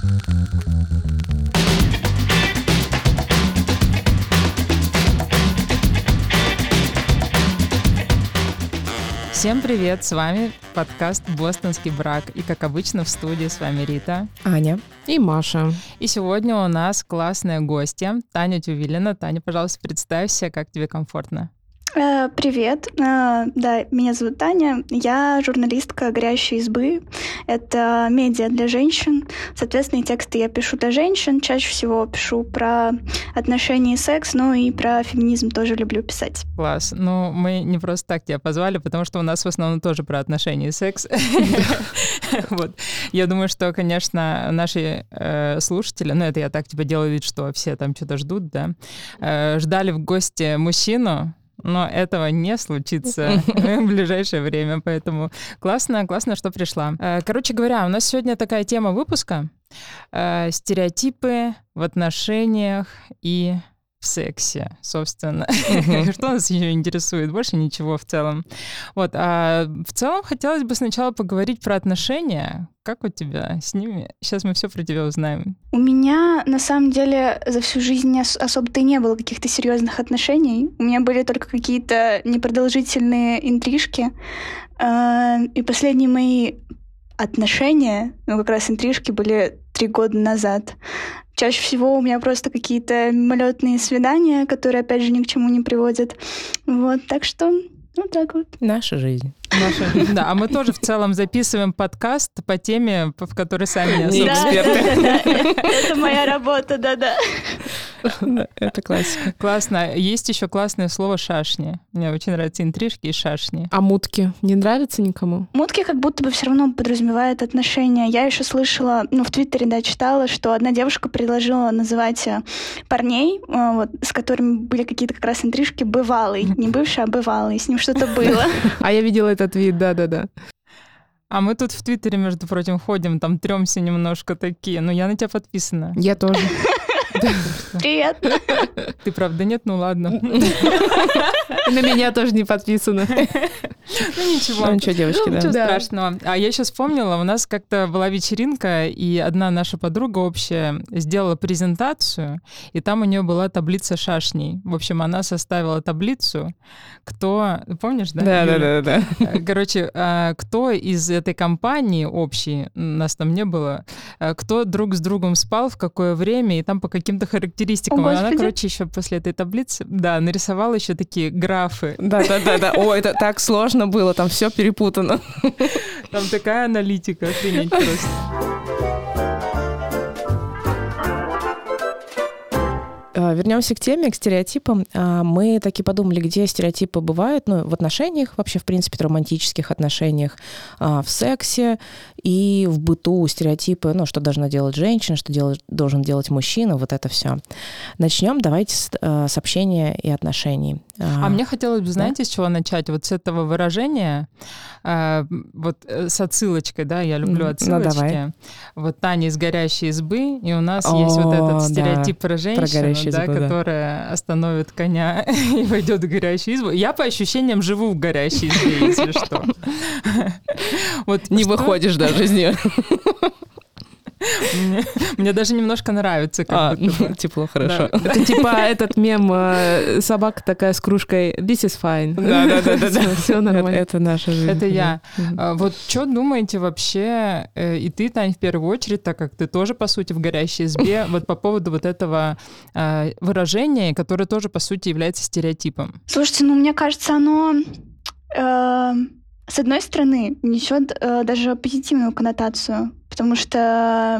Всем привет, с вами подкаст «Бостонский брак». И, как обычно, в студии с вами Рита, Аня и Маша. И сегодня у нас классная гостья Таня Тювилина. Таня, пожалуйста, представься, как тебе комфортно. Э, привет, э, да, меня зовут Таня, я журналистка «Горящей избы». Это медиа для женщин. Соответственно, тексты я пишу для женщин. Чаще всего пишу про отношения и секс, но и про феминизм тоже люблю писать. Класс. Ну, мы не просто так тебя позвали, потому что у нас в основном тоже про отношения и секс. Вот. Я думаю, что, конечно, наши э, слушатели, ну, это я так типа делаю вид, что все там что-то ждут, да, ждали в гости мужчину, но этого не случится в ближайшее время, поэтому классно, классно, что пришла. Э, короче говоря, у нас сегодня такая тема выпуска э, стереотипы в отношениях и в сексе, собственно. Что нас еще интересует? Больше ничего в целом. Вот, а в целом хотелось бы сначала поговорить про отношения. Как у тебя с ними? Сейчас мы все про тебя узнаем. У меня, на самом деле, за всю жизнь особо-то и не было каких-то серьезных отношений. У меня были только какие-то непродолжительные интрижки. А, и последние мои отношения, ну, как раз интрижки были три года назад. Чаще всего у меня просто какие-то мимолетные свидания, которые, опять же, ни к чему не приводят. Вот, так что вот так вот. Наша жизнь. Наша жизнь, да. А мы тоже в целом записываем подкаст по теме, в которой сами не эксперты. Это моя работа, да-да. Это классика. Классно. Есть еще классное слово «шашни». Мне очень нравятся интрижки и шашни. А мутки не нравятся никому? Мутки как будто бы все равно подразумевают отношения. Я еще слышала, ну, в Твиттере, да, читала, что одна девушка предложила называть э, парней, э, вот, с которыми были какие-то как раз интрижки, бывалый. Не бывший, а бывалый. С ним что-то было. А я видела этот вид, да-да-да. А мы тут в Твиттере, между прочим, ходим, там тремся немножко такие. Ну, я на тебя подписана. Я тоже. Привет. Ты правда нет? Ну ладно. На меня тоже не подписано. Ну ничего. Ну ничего, девочки, да. Ничего страшного. А я сейчас вспомнила, у нас как-то была вечеринка, и одна наша подруга общая сделала презентацию, и там у нее была таблица шашней. В общем, она составила таблицу, кто... Помнишь, да? Да, да, да, да. Короче, а, кто из этой компании общей, нас там не было, а, кто друг с другом спал, в какое время, и там по каким-то характеристикам. О, она, короче, еще после этой таблицы, да, нарисовала еще такие графы. Да, да, да, да. О, это так сложно было, там все перепутано. Там такая аналитика, охренеть просто. Вернемся к теме, к стереотипам. А, мы таки подумали, где стереотипы бывают, ну, в отношениях, вообще, в принципе, в романтических отношениях, а, в сексе и в быту стереотипы, ну, что должна делать женщина, что делать, должен делать мужчина, вот это все. Начнем давайте с, с общения и отношений. А, а мне хотелось бы, знаете, да? с чего начать? Вот с этого выражения, вот э, с отсылочкой, да, я люблю ну, отсылочки. Ну, давай. Вот Таня из «Горящей избы», и у нас О, есть вот этот стереотип да, про женщину, про да, избу, которая да. остановит коня и войдет в горящую избу. Я по ощущениям живу в горящей избе, если что. Вот не выходишь даже из нее. Мне, мне даже немножко нравится. Как а, тепло, хорошо. Да. Это типа этот мем э, собака такая с кружкой This is fine. Да, да, да, да. да. Все нормально. Это, это наша жизнь. Это я. А, вот что думаете вообще, э, и ты, Тань, в первую очередь, так как ты тоже, по сути, в горящей избе, вот по поводу вот этого э, выражения, которое тоже, по сути, является стереотипом? Слушайте, ну, мне кажется, оно... Э, с одной стороны, несет э, даже позитивную коннотацию потому что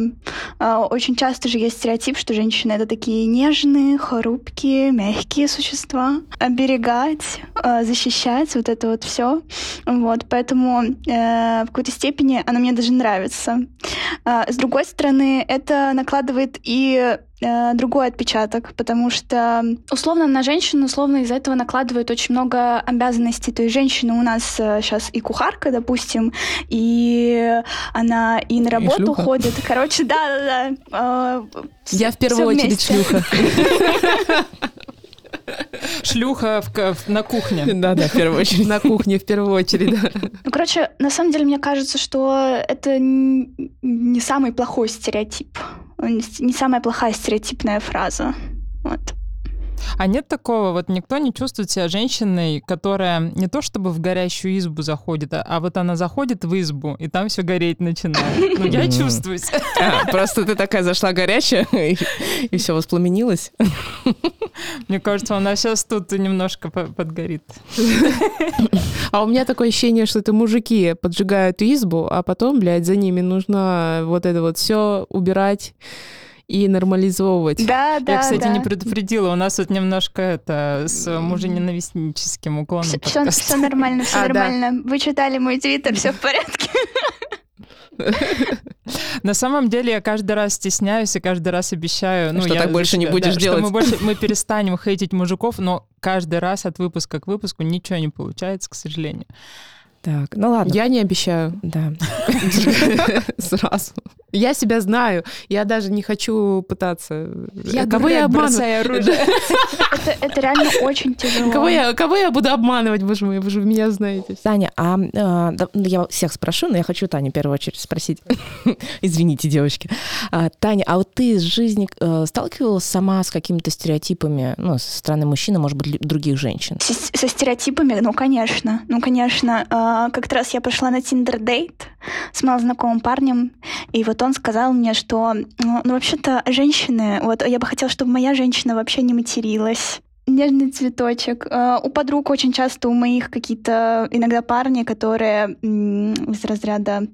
э, очень часто же есть стереотип, что женщины это такие нежные, хрупкие, мягкие существа. Оберегать, э, защищать, вот это вот все. Вот, поэтому э, в какой-то степени она мне даже нравится. Э, с другой стороны, это накладывает и э, другой отпечаток, потому что условно на женщину условно из-за этого накладывает очень много обязанностей. То есть женщина у нас э, сейчас и кухарка, допустим, и она и на работу шлюха. ходит. Короче, да, да, да. Я в первую очередь шлюха. шлюха в, на кухне. Да-да, в первую очередь. На кухне в первую очередь, да. Ну, короче, на самом деле, мне кажется, что это не самый плохой стереотип, не самая плохая стереотипная фраза. Вот. А нет такого, вот никто не чувствует себя женщиной, которая не то чтобы в горящую избу заходит, а, вот она заходит в избу, и там все гореть начинает. Ну, я чувствую а, Просто ты такая зашла горячая, и все воспламенилось. Мне кажется, она сейчас тут немножко подгорит. А у меня такое ощущение, что это мужики поджигают избу, а потом, блядь, за ними нужно вот это вот все убирать и нормализовывать. Да, да, Я, кстати, да. не предупредила. У нас тут немножко это с мужененавистническим уклоном. Все, все нормально, все а, нормально. Да. Вы читали мой твиттер, все в порядке. На самом деле я каждый раз стесняюсь и каждый раз обещаю, ну что я, так больше не будешь да, делать. Что мы больше мы перестанем хейтить мужиков, но каждый раз от выпуска к выпуску ничего не получается, к сожалению. Так, ну ладно. Я не обещаю. Да. Сразу. Я себя знаю. Я даже не хочу пытаться. Я кого я обманываю? оружие. это, это реально очень тяжело. Кого я, кого я буду обманывать, боже мой, вы же меня знаете. Таня, а, а ну, я всех спрошу, но я хочу Таню в первую очередь спросить. Извините, девочки. А, Таня, а вот ты из жизни э, сталкивалась сама с какими-то стереотипами, ну, со стороны мужчины, может быть, других женщин? С, со стереотипами? Ну, конечно. Ну, конечно. Э, как-то раз я пошла на Tinder-дейт с малознакомым парнем, и вот он сказал мне, что, ну, ну, вообще-то, женщины, вот я бы хотела, чтобы моя женщина вообще не материлась нежный цветочек. Uh, у подруг очень часто у моих какие-то иногда парни, которые из разряда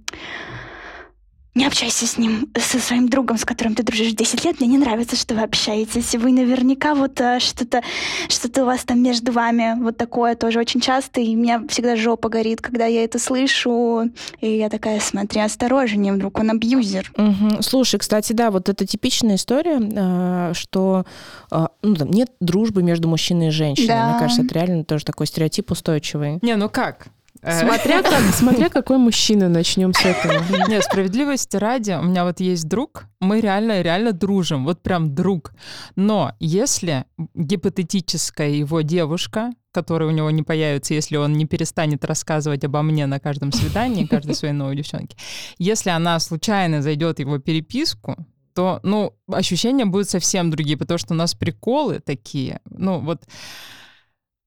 не общайся с ним, со своим другом, с которым ты дружишь 10 лет. Мне не нравится, что вы общаетесь. Вы наверняка вот э, что-то что у вас там между вами. Вот такое тоже очень часто. И у меня всегда жопа горит, когда я это слышу. И я такая, смотри, осторожнее, вдруг он абьюзер. Угу. Слушай, кстати, да, вот это типичная история, э, что э, ну, там, нет дружбы между мужчиной и женщиной. Да. Мне кажется, это реально тоже такой стереотип устойчивый. Не, ну как? Смотря, как, смотря какой мужчина, начнем с этого. Нет, справедливости ради, у меня вот есть друг, мы реально, реально дружим, вот прям друг. Но если гипотетическая его девушка, которая у него не появится, если он не перестанет рассказывать обо мне на каждом свидании, каждой своей новой девчонке, если она случайно зайдет в его переписку, то, ну, ощущения будут совсем другие, потому что у нас приколы такие, ну, вот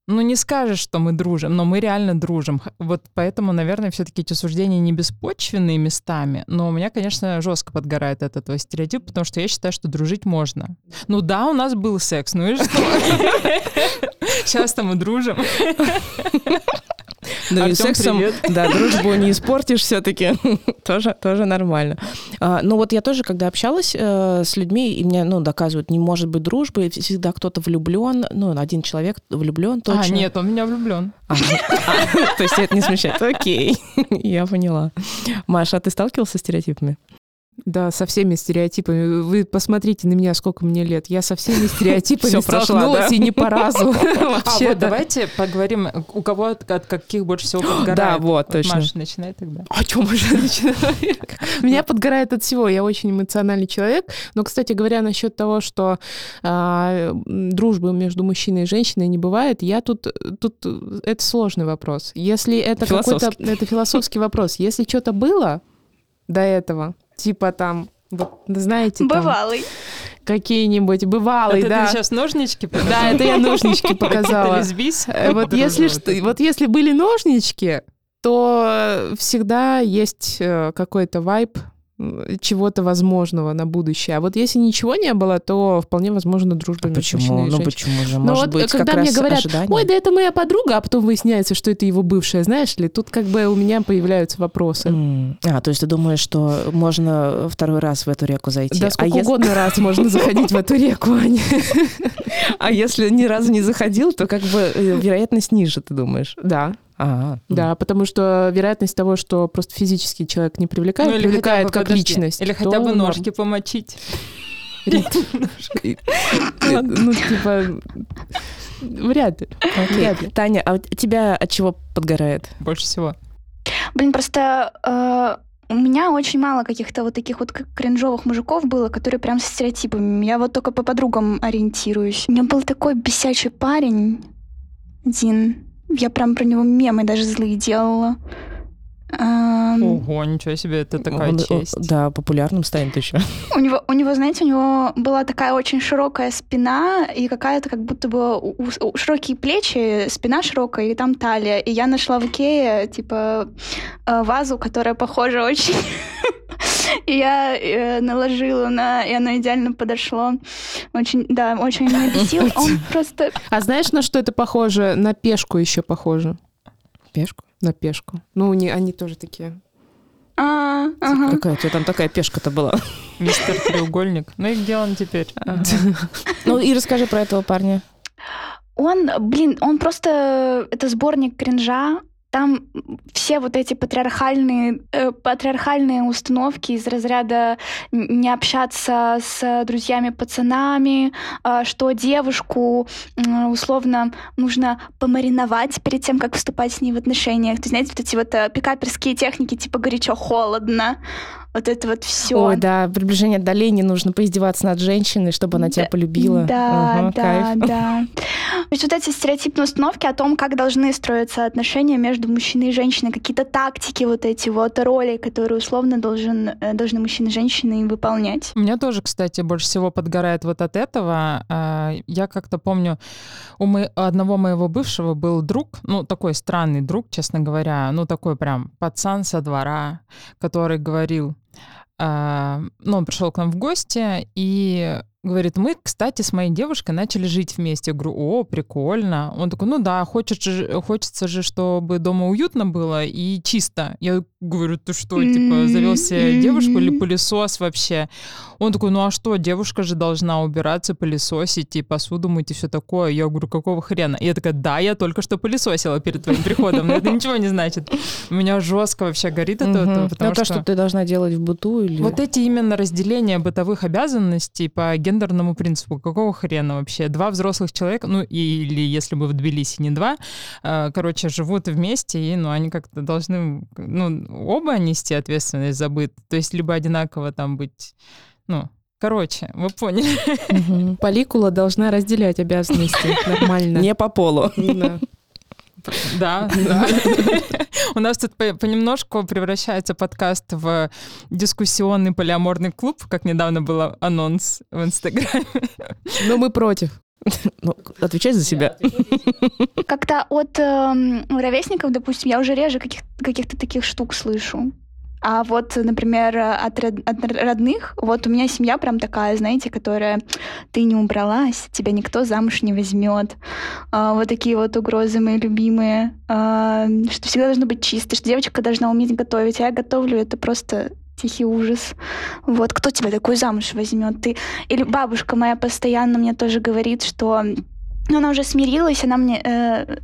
ну, не скажешь, что мы дружим, но мы реально дружим. Вот поэтому, наверное, все-таки эти суждения не беспочвенные местами, но у меня, конечно, жестко подгорает от этого стереотипа, потому что я считаю, что дружить можно. Ну да, у нас был секс, ну и что? Сейчас-то мы дружим. Ну и сексом, привет. да, дружбу не испортишь все-таки. тоже, тоже нормально. А, ну вот я тоже, когда общалась э, с людьми, и мне, ну, доказывают, не может быть дружбы, всегда кто-то влюблен, ну, один человек влюблен точно. А, нет, он меня влюблен. А, а, то есть это не смущает? Окей, я поняла. Маша, а ты сталкивался с стереотипами? Да, со всеми стереотипами. Вы посмотрите на меня, сколько мне лет. Я со всеми стереотипами столкнулась и не по разу. Вообще, давайте поговорим, у кого от каких больше всего подгорает. Да, вот, точно. Маша, начинай тогда. А что Маша начинает? Меня подгорает от всего. Я очень эмоциональный человек. Но, кстати говоря, насчет того, что а, дружбы между мужчиной и женщиной не бывает, я тут... тут Это сложный вопрос. Если это какой-то... Это философский вопрос. Если что-то было до этого, типа там, вот, знаете, Бывалый. какие-нибудь бывалые, это да. ты сейчас ножнички показала? Да, это я ножнички показала. Э, вот если, что, вот если были ножнички, то всегда есть э, какой-то вайб чего-то возможного на будущее. А вот если ничего не было, то вполне возможно дружба а между почему? Ну почему же? Но Может вот быть, когда как мне говорят, ожидание? ой, да это моя подруга, а потом выясняется, что это его бывшая, знаешь ли, тут как бы у меня появляются вопросы. Mm. А, то есть ты думаешь, что можно второй раз в эту реку зайти? Да а сколько угодно раз можно заходить в эту реку. А если ни разу не заходил, то как бы э, вероятность ниже, ты думаешь? Да. А, да, потому что вероятность того, что просто физически человек не привлекает, ну, привлекает бы, как подожди, личность. Или хотя бы ножки помочить. Ну, типа, вряд ли. Вряд ли. Таня, а тебя от чего подгорает? Больше всего. Блин, просто у меня очень мало каких-то вот таких вот кринжовых мужиков было, которые прям с стереотипами. Я вот только по подругам ориентируюсь. У меня был такой бесячий парень один. Я прям про него мемы даже злые делала. Ого, ничего себе, это такая он, честь. Да, популярным станет еще. У него, у него, знаете, у него была такая очень широкая спина и какая-то как будто бы у, у, широкие плечи, спина широкая и там талия. И я нашла в Икее, типа, э, вазу, которая похожа очень и я э, наложила на... И оно идеально подошло. Очень, да, очень меня бесил. Он просто... А знаешь, на что это похоже? На пешку еще похоже. Пешку? На пешку. Ну, они, они тоже такие. А, ага. Какая у тебя там такая пешка-то была? Мистер Треугольник. Ну и где он теперь? Ну и расскажи про этого парня. Он, блин, он просто... Это сборник кринжа, там все вот эти патриархальные, э, патриархальные установки из разряда не общаться с друзьями-пацанами, э, что девушку э, условно нужно помариновать перед тем, как вступать с ней в отношениях. То есть, знаете, вот эти вот э, пикаперские техники типа горячо-холодно, вот это вот все. Ой, да, приближение отдаления нужно поиздеваться над женщиной, чтобы она тебя полюбила. Да, угу, да, кайф. да. То есть вот эти стереотипные установки о том, как должны строиться отношения между мужчиной и женщиной, какие-то тактики вот эти вот роли, которые условно должен, э, должны мужчины и женщины выполнять. У меня тоже, кстати, больше всего подгорает вот от этого. А, я как-то помню, у мо- одного моего бывшего был друг, ну, такой странный друг, честно говоря, ну, такой прям пацан со двора, который говорил, ну, он пришел к нам в гости, и Говорит, мы, кстати, с моей девушкой начали жить вместе. Я говорю, о, прикольно. Он такой, ну да, хочется же, хочется же, чтобы дома уютно было и чисто. Я говорю, ты что, типа, завел себе девушку или пылесос вообще? Он такой, ну а что, девушка же должна убираться, пылесосить и посуду мыть и все такое. Я говорю, какого хрена? И я такая, да, я только что пылесосила перед твоим приходом, но это ничего не значит. У меня жестко вообще горит это, потому ну, то, что ты должна делать в быту или... Вот эти именно разделения бытовых обязанностей по гендерному принципу. Какого хрена вообще? Два взрослых человека, ну или если бы в Тбилиси не два, э, короче, живут вместе, и ну, они как-то должны, ну, оба нести ответственность за быт. То есть либо одинаково там быть, ну, Короче, вы поняли. Поликула должна разделять обязанности нормально. Не по полу. Да, да. У нас тут понемножку превращается подкаст в дискуссионный полиаморный клуб, как недавно был анонс в Инстаграме. Но мы против. Ну, отвечай за себя. Как-то от э, ровесников, допустим, я уже реже каких- каких-то таких штук слышу. А вот, например, от, от родных, вот у меня семья прям такая, знаете, которая ты не убралась, тебя никто замуж не возьмет. А, вот такие вот угрозы мои любимые, а, что всегда должно быть чисто, что девочка должна уметь готовить, а я готовлю, это просто тихий ужас. Вот, кто тебя такой замуж возьмет? Ты... Или бабушка моя постоянно мне тоже говорит, что ну, она уже смирилась, она мне э,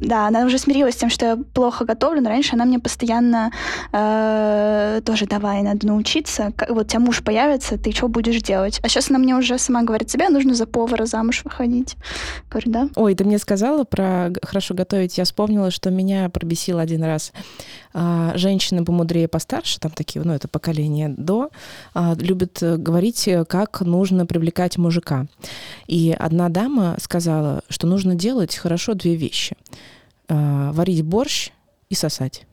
да, она уже смирилась с тем, что я плохо готовлю, но раньше она мне постоянно э, тоже давай, надо научиться. Вот у тебя муж появится, ты что будешь делать? А сейчас она мне уже сама говорит, тебе нужно за повара замуж выходить. Говорю, да. Ой, ты мне сказала про хорошо готовить. Я вспомнила, что меня пробесил один раз а, женщины помудрее, постарше, там такие, ну, это поколение до, а, любят говорить, как нужно привлекать мужика. И одна дама сказала, что нужно делать хорошо две вещи — э, варить борщ и сосать.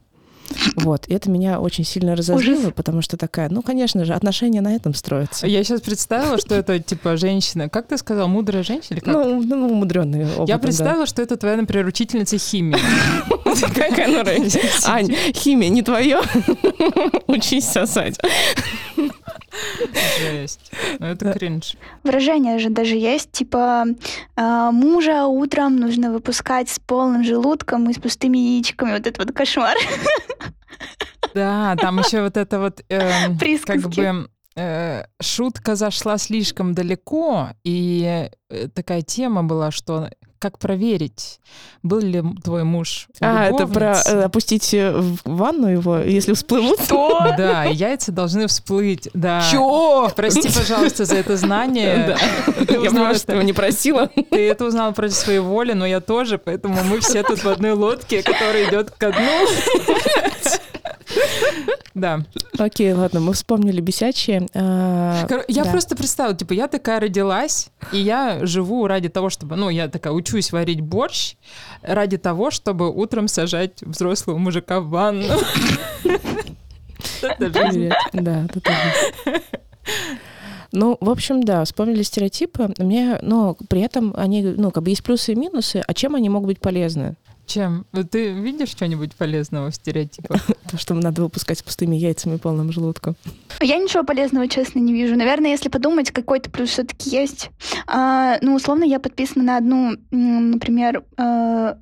Вот, и это меня очень сильно разозлило, Ужас. потому что такая, ну, конечно же, отношения на этом строятся. Я сейчас представила, что это типа женщина, как ты сказал, мудрая женщина или как? Ну, ну умудренный опыт. Я представила, что это твоя, например, учительница химии. Какая ну Ань, химия не твое, учись сосать. Жесть. Ну, это кринж. Выражение же даже есть, типа «А, мужа утром нужно выпускать с полным желудком и с пустыми яичками. Вот это вот кошмар. Да, там еще вот это вот э, как бы шутка зашла слишком далеко, и э, такая тема была, что как проверить, был ли твой муж А, это про э, опустить э, в ванну его, если всплывут? Что? Да, яйца должны всплыть, да. Чё? Прости, пожалуйста, за это знание. Я понимаю, что его не просила. Ты это узнал против своей воли, но я тоже, поэтому мы все тут в одной лодке, которая идет ко дну. Да. Окей, ладно, мы вспомнили бесячие. А, Кор- Я да. просто представила, типа, я такая родилась, и я живу ради того, чтобы, ну, я такая учусь варить борщ, ради того, чтобы утром сажать взрослого мужика в ванну. Да. Ну, в общем, да, вспомнили стереотипы. Мне, но при этом они, ну, как бы есть плюсы и минусы. А чем они могут быть полезны? Чем? Вот Ты видишь что-нибудь полезного в стереотипах? То, что надо выпускать с пустыми яйцами и полным желудком. Я ничего полезного, честно, не вижу. Наверное, если подумать, какой-то плюс все-таки есть. А, ну, условно, я подписана на одну, например, э,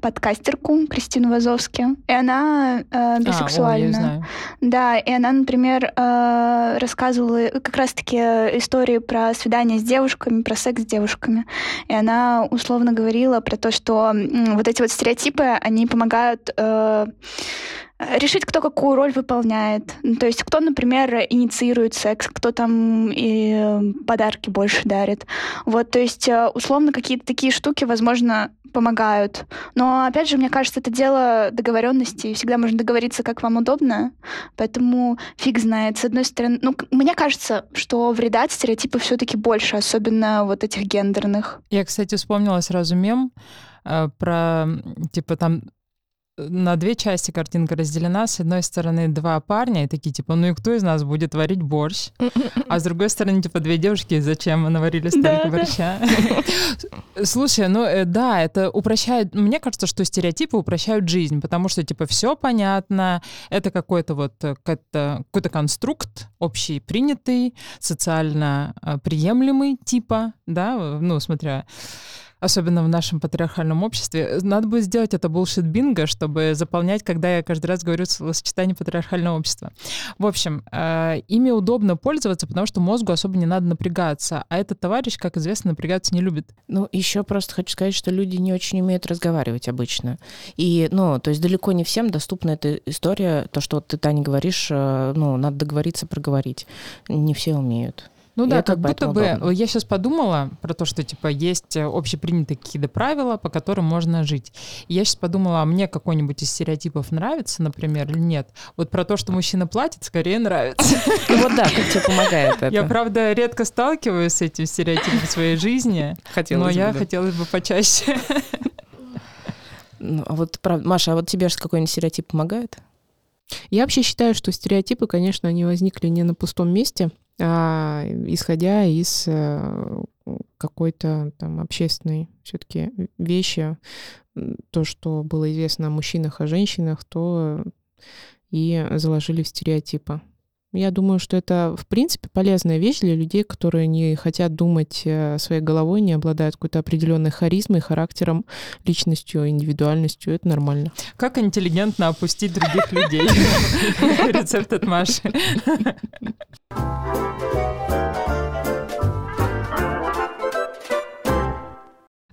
подкастерку Кристину Вазовски, и она э, А, о, бисексуальна. знаю. Да, и она, например, э, рассказывала как раз-таки истории про свидания с девушками, про секс с девушками. И она условно говорила про то, что м, вот эти вот стереотипы, они помогают э, решить, кто какую роль выполняет. Ну, То есть кто, например, инициирует секс, кто там и э, подарки больше дарит. Вот, то есть э, условно какие-то такие штуки, возможно, помогают. Но опять же, мне кажется, это дело договоренности. Всегда можно договориться, как вам удобно. Поэтому фиг знает. С одной стороны, ну, мне кажется, что вреда от все-таки больше, особенно вот этих гендерных. Я, кстати, вспомнила сразу мем э, про, типа, там на две части картинка разделена. С одной стороны, два парня, и такие, типа, ну и кто из нас будет варить борщ? А с другой стороны, типа, две девушки, зачем вы наварили столько Да, да. борща? Слушай, ну э, да, это упрощает... Мне кажется, что стереотипы упрощают жизнь, потому что, типа, все понятно, это какой-то вот э, какой-то какой-то конструкт общий, принятый, социально э, приемлемый, типа, да, ну, смотря особенно в нашем патриархальном обществе. Надо будет сделать это bullshit бинго, чтобы заполнять, когда я каждый раз говорю словосочетание патриархального общества. В общем, э, ими удобно пользоваться, потому что мозгу особо не надо напрягаться. А этот товарищ, как известно, напрягаться не любит. Ну, еще просто хочу сказать, что люди не очень умеют разговаривать обычно. И, ну, то есть далеко не всем доступна эта история, то, что вот ты, Таня, говоришь, э, ну, надо договориться, проговорить. Не все умеют. Ну И да, как будто бы удобно. я сейчас подумала про то, что типа есть э, общепринятые какие-то правила, по которым можно жить. И я сейчас подумала, а мне какой-нибудь из стереотипов нравится, например, или нет. Вот про то, что мужчина платит, скорее нравится. Ну вот да, как тебе помогает это? Я, правда, редко сталкиваюсь с этим стереотипом в своей жизни, но Хотелось я хотела бы почаще. Ну, а вот, правда, Маша, а вот тебе же какой-нибудь стереотип помогает? Я вообще считаю, что стереотипы, конечно, они возникли не на пустом месте, исходя из э, какой-то там общественной все-таки вещи, то, что было известно о мужчинах, о женщинах, то и заложили в стереотипы. Я думаю, что это, в принципе, полезная вещь для людей, которые не хотят думать э, своей головой, не обладают какой-то определенной харизмой, характером, личностью, индивидуальностью. Это нормально. Как интеллигентно опустить других людей? Рецепт от Маши.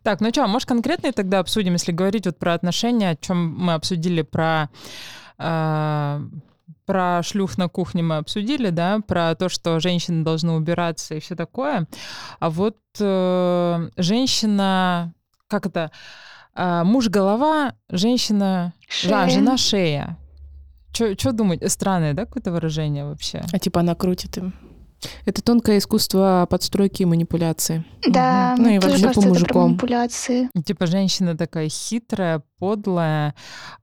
Так, ну что, может, конкретные тогда обсудим, если говорить вот про отношения, о чем мы обсудили про э, про шлюх на кухне мы обсудили, да, про то, что женщины должны убираться и все такое. А вот э, женщина, как это, а, муж голова, женщина, да, Шея. жена шея. Что думать? Странное, да, какое-то выражение вообще? А типа она крутит им? Это тонкое искусство подстройки и манипуляции. Да, Ну и вообще по кажется, это про мужикам. манипуляции. Типа женщина такая хитрая, подлая,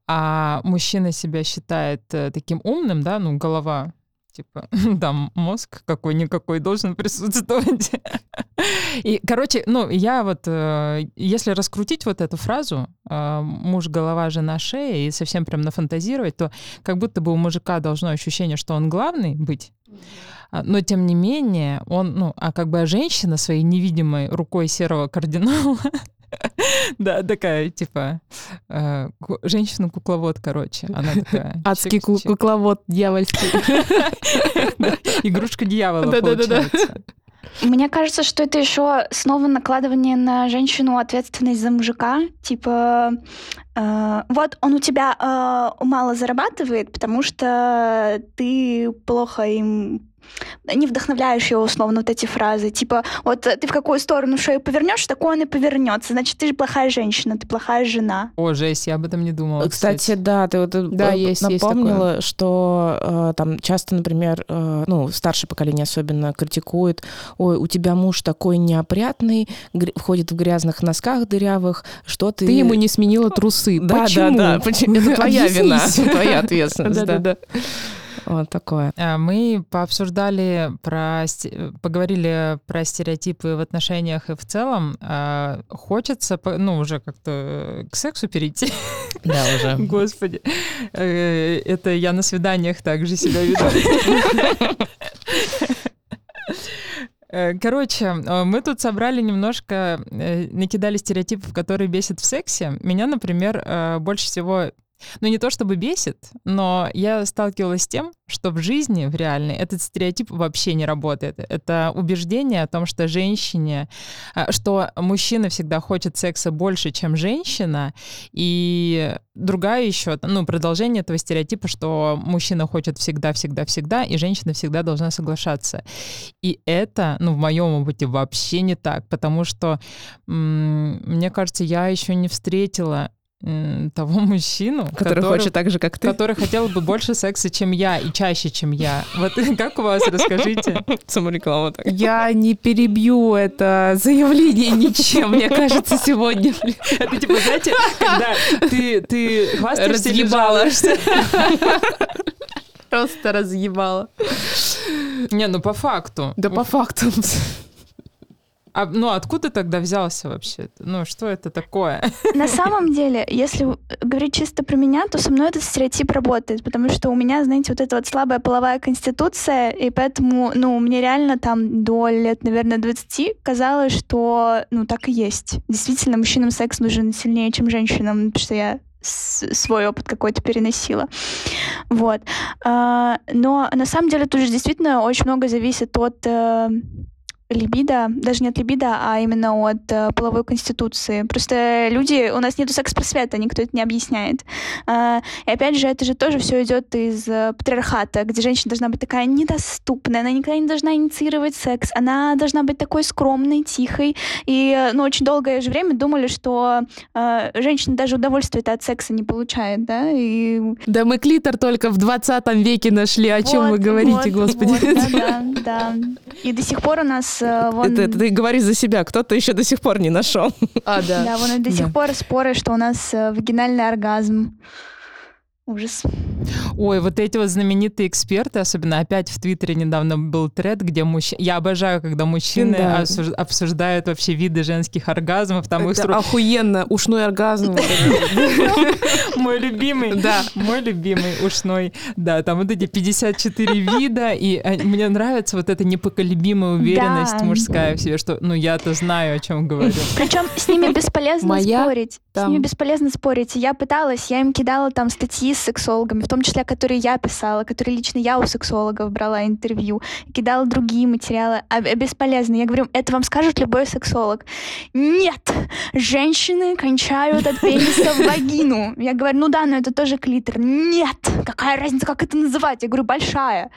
а мужчина себя считает э, таким умным, да, ну, голова, типа, там мозг какой-никакой должен присутствовать. И, короче, ну, я вот, э, если раскрутить вот эту фразу э, «муж, голова, жена, шея» и совсем прям нафантазировать, то как будто бы у мужика должно ощущение, что он главный быть, но тем не менее он, ну, а как бы а женщина своей невидимой рукой серого кардинала Да, такая, типа, э, ку- женщина-кукловод, короче. Она такая... Адский кукловод дьявольский. Да, Игрушка дьявола, Да-да-да-да. получается. Мне кажется, что это еще снова накладывание на женщину ответственность за мужика. Типа, э, вот он у тебя э, мало зарабатывает, потому что ты плохо им не вдохновляешь его условно вот эти фразы, типа вот ты в какую сторону шею повернешь, такой он и повернется, значит ты же плохая женщина, ты плохая жена. О, жесть, я об этом не думала. Кстати, кстати. да, ты вот э, Да, есть- есть напомнила, такое. что э, там часто, например, э, ну, старшее поколение особенно критикует, ой, у тебя муж такой неопрятный, гр- входит в грязных носках дырявых, что ты... Ты ему не сменила трусы. Да, Почему? да, да, почему? это твоя вина, твоя ответственность. да. Да-да-да. Вот такое. А, Мы пообсуждали про, поговорили про стереотипы в отношениях и в целом. А, Хочется, ну, уже как-то э, к сексу перейти. Да, уже. Господи, Э, это я на свиданиях также себя веду. Э, Короче, мы тут собрали немножко, накидали стереотипов, которые бесят в сексе. Меня, например, больше всего ну, не то чтобы бесит, но я сталкивалась с тем, что в жизни, в реальной, этот стереотип вообще не работает. Это убеждение о том, что женщине, а, что мужчина всегда хочет секса больше, чем женщина, и другая еще, ну, продолжение этого стереотипа, что мужчина хочет всегда, всегда, всегда, и женщина всегда должна соглашаться. И это, ну, в моем опыте вообще не так, потому что, мне кажется, я еще не встретила того мужчину, Который хочет так же, как ты. который хотел бы больше секса, чем я, и чаще, чем я. Вот как у вас, расскажите. Самореклама так. Я не перебью это заявление ничем, мне кажется, сегодня. Это типа, знаете, когда ты, ты хвастаешься или жалуешься. Просто разъебала. Не, ну по факту. Да по факту. А, ну откуда тогда взялся вообще? Ну что это такое? На самом деле, если говорить чисто про меня, то со мной этот стереотип работает, потому что у меня, знаете, вот эта вот слабая половая конституция, и поэтому, ну, мне реально там до лет, наверное, 20 казалось, что, ну, так и есть. Действительно, мужчинам секс нужен сильнее, чем женщинам, потому что я свой опыт какой-то переносила. Вот. А, Но на самом деле тут же действительно очень много зависит от э, либидо, даже не от либидо, а именно от э, половой конституции. Просто люди, у нас нету секс-просвета, никто это не объясняет. А, и опять же, это же тоже все идет из э, патриархата, где женщина должна быть такая недоступная, она никогда не должна инициировать секс, она должна быть такой скромной, тихой. И, э, ну, очень долгое же время думали, что э, женщина даже удовольствия от секса не получает, да, и Да мы клитор только в 20 веке нашли, о чем вы вот, говорите, вот, господи. вот, да, да, да. И до сих пор у нас э, вон... Это, это ты говори за себя, кто-то еще до сих пор не нашел. А, Да, вон и до сих Да. пор споры, что у нас э, вагинальный оргазм. Ужас. Ой, вот эти вот знаменитые эксперты, особенно опять в Твиттере недавно был тред, где мужчины... Я обожаю, когда мужчины Да. осуж- обсуждают вообще виды женских оргазмов. Там их Это стро- охуенно, ушной оргазм. Мой любимый. Да. Мой любимый ушной. Да, там вот эти 54 вида, и а, мне нравится вот эта непоколебимая уверенность мужская в себе, что, ну, я-то знаю, о чем говорю. Причем с ними бесполезно спорить. С ними бесполезно спорить. Я пыталась, я им кидала там статьи с сексологами, в том числе, которые я писала, которые лично я у сексологов брала интервью, кидала другие материалы. А а бесполезно. Я говорю, это вам скажет любой сексолог. Нет! Женщины кончают от пениса в вагину. Я говорю, ну да, но это тоже клитор. Нет! Какая разница, как это называть? Я говорю, большая.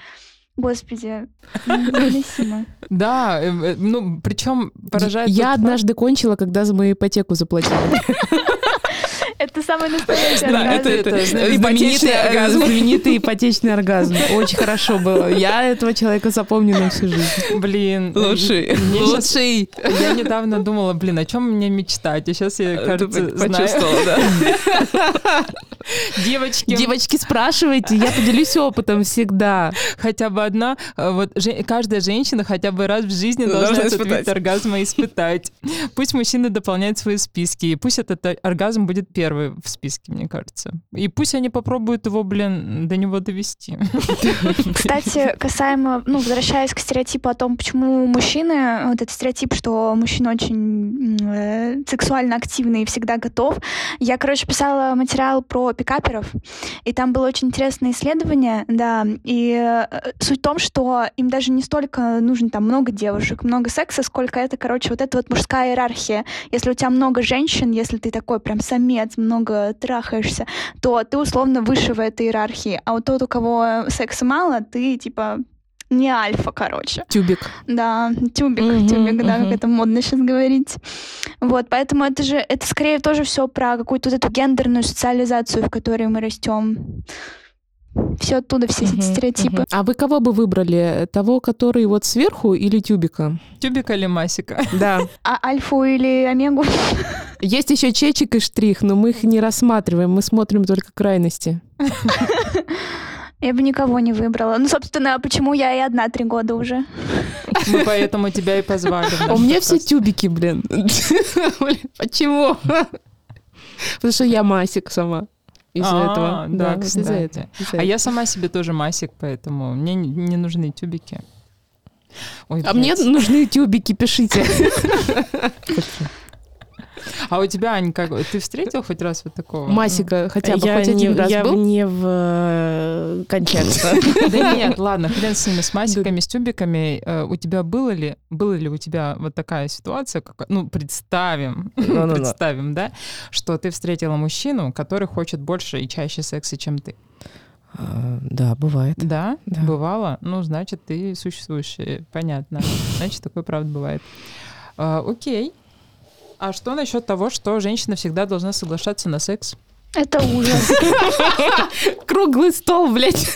Господи, невыносимо. Да, э, э, ну, причем поражает... Я однажды кончила, когда за мою ипотеку заплатили. Это самый настоящий Да, оргазм. это- это знаменитый знаменитый оргазм. знаменитый ипотечный оргазм. Очень хорошо было. Я этого человека запомню на всю жизнь. Блин. Лучший. Лучший. Я недавно думала, блин, о чем мне мечтать? И сейчас я, кажется, почувствовала, да? Девочки, Девочки, спрашивайте, я поделюсь опытом всегда. хотя бы одна, э, вот же- каждая женщина хотя бы раз в жизни должна, Должна этот вид оргазма испытать. Пусть мужчины дополняют свои списки, и пусть этот оргазм будет первый в списке, мне кажется. И пусть они попробуют его, блин, до него довести. Кстати, касаемо, ну, возвращаясь к стереотипу о том, почему мужчины, вот этот стереотип, что мужчина очень э, сексуально активный и всегда готов. Я, короче, писала материал про пикаперов, и там было очень интересное исследование, да, и э, суть в том, что им даже не столько нужно там много девушек, много секса, сколько это, короче, вот эта вот мужская иерархия. Если у тебя много женщин, если ты такой прям самец, много трахаешься, то ты условно выше в этой иерархии. А вот тот, у кого секса мало, ты типа Не альфа, короче. Тюбик. Да, тюбик, Мгм, тюбик, да, мгм. как это модно сейчас говорить. Вот, поэтому это же, это скорее тоже все про какую-то вот эту гендерную социализацию, в которой мы растем. Все оттуда, все эти стереотипы. А вы кого бы выбрали? Того, который вот сверху или тюбика? Тюбика или масика? Да. А альфу или омегу? Есть еще чечик и штрих, но мы их не рассматриваем, мы смотрим только крайности. Я бы никого не выбрала. Ну, собственно, почему я и одна три года уже? Мы поэтому тебя и позвали. А у меня все тюбики, блин. Блин, Почему? Потому что я масик сама. Из-за А, этого. да, вот из-за кстати. этого. из-за А этого. я сама себе тоже масик, поэтому мне не не нужны тюбики. Ой, А мне блядь. нужны тюбики, пишите. А у тебя, Ань, как ты встретил хоть раз вот такого? Масика хотя бы я хоть не, один раз я был? не в э, контексте. Ну, Да нет, ладно, хрен с ними, с масиками, с тюбиками. Э, У тебя было ли, было ли у тебя вот такая ситуация, ну, представим, Ну-ну-ну. представим, да, что ты встретила мужчину, который хочет больше и чаще секса, чем ты. А, Да, бывает. Да? Да. Бывало? Ну, значит, ты существующий. Понятно. Значит, такое правда бывает. А, окей. А что насчет того, что женщина всегда должна соглашаться на секс? Это ужас. Круглый стол, блядь.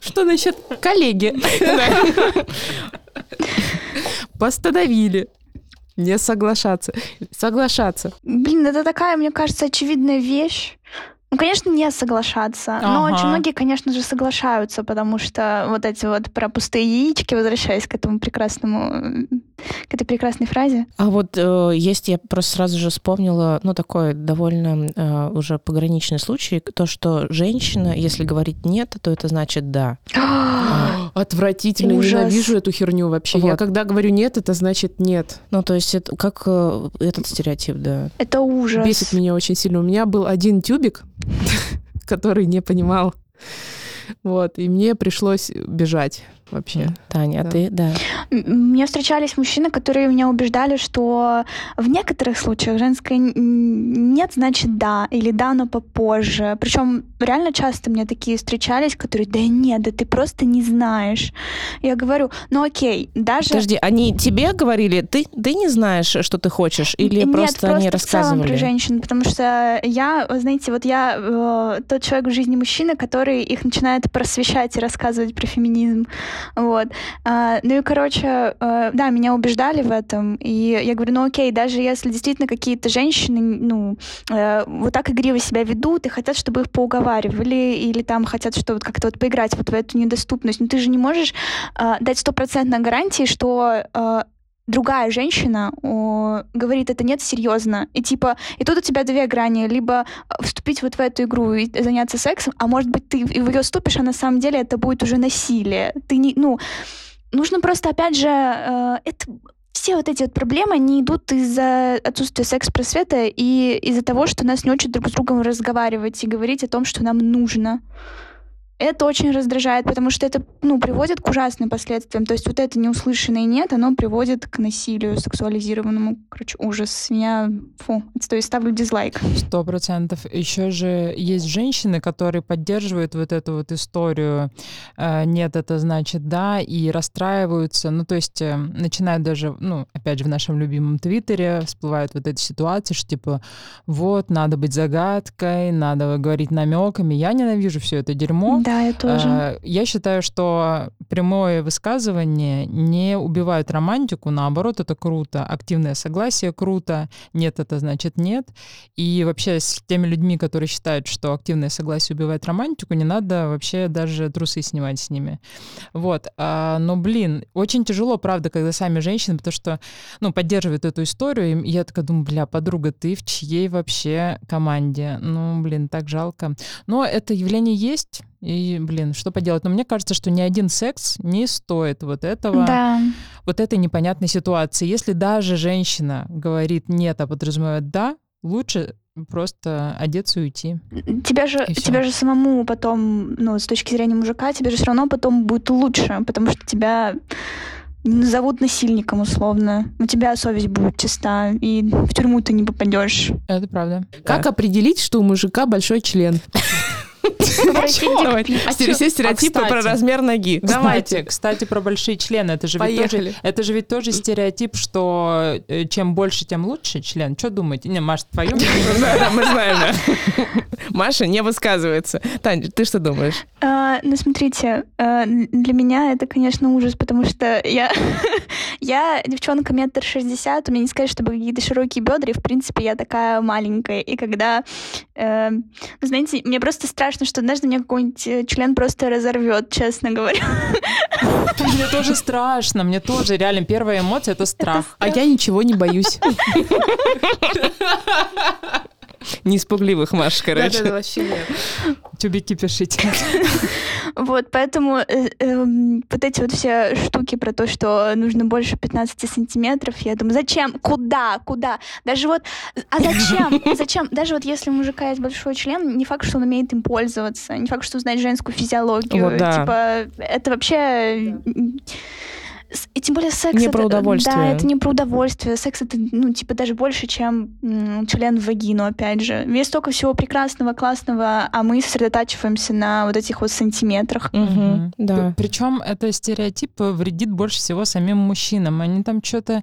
Что насчет коллеги? Постановили. Не соглашаться. Соглашаться. Блин, это такая, мне кажется, очевидная вещь. Ну, конечно, не соглашаться. Но Ага. очень многие, конечно же, соглашаются, потому что вот эти вот про пустые яички, возвращаясь к этому прекрасному, к этой прекрасной фразе. А вот э, есть, я просто сразу же вспомнила, ну, такой довольно э, уже пограничный случай, то, что женщина, если говорит нет, то это значит да. Отвратительно, Ужас. ненавижу эту херню вообще. Я Вот. когда говорю нет, это значит нет. Ну, то есть это как э, этот стереотип, да. Это ужас. Бесит меня очень сильно. У меня был один тюбик, который не понимал. Вот, и мне пришлось бежать вообще. Таня, а Да. ты, да. Мне встречались мужчины, которые меня убеждали, что в некоторых случаях женское нет, значит да, или да, но попозже. Причем реально часто мне такие встречались, которые, да нет, да ты просто не знаешь. Я говорю, ну окей, даже... Подожди, они тебе говорили, ты, ты не знаешь, что ты хочешь, или Нет, просто, они в целом про рассказывали? женщин, потому что я, знаете, вот я э, тот человек в жизни мужчины, который их начинает просвещать и рассказывать про феминизм, вот. А, ну и, короче, э, да, меня убеждали в этом, и я говорю, ну окей, даже если действительно какие-то женщины, ну, э, вот так игриво себя ведут и хотят, чтобы их поуговаривали, или там хотят, что вот как-то вот поиграть вот в эту недоступность, но ты же не можешь э, дать стопроцентной гарантии, что другая женщина о, говорит это нет серьезно и типа и тут у тебя две грани. Либо э, вступить вот в эту игру и заняться сексом а может быть ты в ее вступишь а на самом деле это будет уже насилие. Ты не ну нужно просто опять же э, это все вот эти вот проблемы, они идут из-за отсутствия секс-просвета и из-за того, что нас не учат друг с другом разговаривать и говорить о том, что нам нужно. Это очень раздражает, потому что это ну, приводит к ужасным последствиям. То есть вот это неуслышанное нет, оно приводит к насилию сексуализированному. Короче, ужас. Я, фу, отстой, ставлю дизлайк. Сто процентов. Еще же есть женщины, которые поддерживают вот эту вот историю э, «нет, это значит да», и расстраиваются. Ну, то есть э, начинают даже, ну, опять же, в нашем любимом Твиттере всплывают вот эти ситуации, что типа вот, надо быть загадкой, надо говорить намеками. Я ненавижу все это дерьмо. Да, я тоже. Э, Я считаю, что прямое высказывание не убивает романтику, наоборот, это круто. Активное согласие круто, нет, это значит нет. И вообще с теми людьми, которые считают, что активное согласие убивает романтику, не надо вообще даже трусы снимать с ними. Вот. А, Но, блин, очень тяжело, правда, когда сами женщины, потому что, ну, поддерживают эту историю, и я такая думаю, бля, подруга, ты в чьей вообще команде? Ну, блин, так жалко. Но это явление есть, и, блин, что поделать? Но мне кажется, что ни один секс не стоит вот этого, Да. вот этой непонятной ситуации. Если даже женщина говорит нет, а подразумевает да, лучше просто одеться и уйти. Тебя же, И тебя же самому потом, ну, с точки зрения мужика, тебе же все равно потом будет лучше, потому что тебя не назовут насильником условно. У тебя совесть будет чиста, и в тюрьму ты не попадешь. Это правда. Как определить, что у мужика большой член? Давай, все стереотипы А, про размер ноги. Давайте, кстати, про большие члены. Это же, ведь тоже, это же ведь тоже стереотип, что э, чем больше, тем лучше член. Что думаете? Не, Маш, твое Да, да, мы знаем. Маша не высказывается. Тань, ты что думаешь? А, ну, смотрите, а, для меня это, конечно, ужас, потому что я, я девчонка метр шестьдесят, у меня не сказать, чтобы какие-то широкие бедра, и, в принципе, я такая маленькая. И когда, э, вы знаете, мне просто страшно, что однажды мне какой-нибудь э, член просто разорвет, честно говоря. Мне тоже страшно, мне тоже. Реально, первая эмоция — это страх. А я ничего не боюсь. Не испугливых, Маша, короче. Да-да-да, вообще нет. Тюбики пишите. Вот, поэтому э, эм, вот эти вот все штуки про то, что нужно больше 15 сантиметров, я думаю, зачем? Куда? Куда? Даже вот, а зачем? Зачем? Даже вот если у мужика есть большой член, не факт, что он умеет им пользоваться, не факт, что знает женскую физиологию. Вот да. Типа, это вообще... И тем более секс... Не это- про удовольствие. Да, это не про удовольствие. Секс это, ну, типа, даже больше, чем м, член в вагину, опять же. Есть столько всего прекрасного, классного, а мы сосредотачиваемся на вот этих вот сантиметрах. Мгм, Да. Причем это стереотип вредит больше всего самим мужчинам. Они там что-то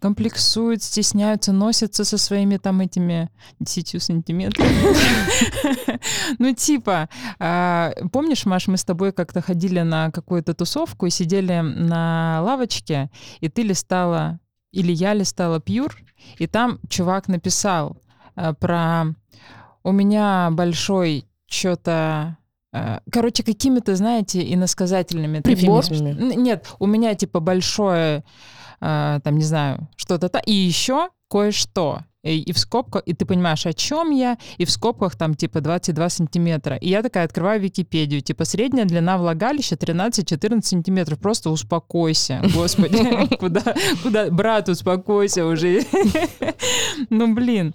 комплексуют, стесняются, носятся со своими там этими 10 сантиметрами. Ну, типа, а, помнишь, Маш, мы с тобой как-то ходили на какую-то тусовку и сидели на лавочке, и ты листала, или я листала Пьюр, и там чувак написал э, про «У меня большой что-то...» Короче, какими-то, знаете, иносказательными такими Прибор? Н- Нет, у меня типа большое, э, там, не знаю, что-то то и еще кое-что. И, и в скобках, и ты понимаешь, о чем я, и в скобках там типа 22 сантиметра. И я такая открываю Википедию, типа средняя длина влагалища 13-14 сантиметров. Просто успокойся, господи, куда, куда, брат, успокойся уже. Ну, блин.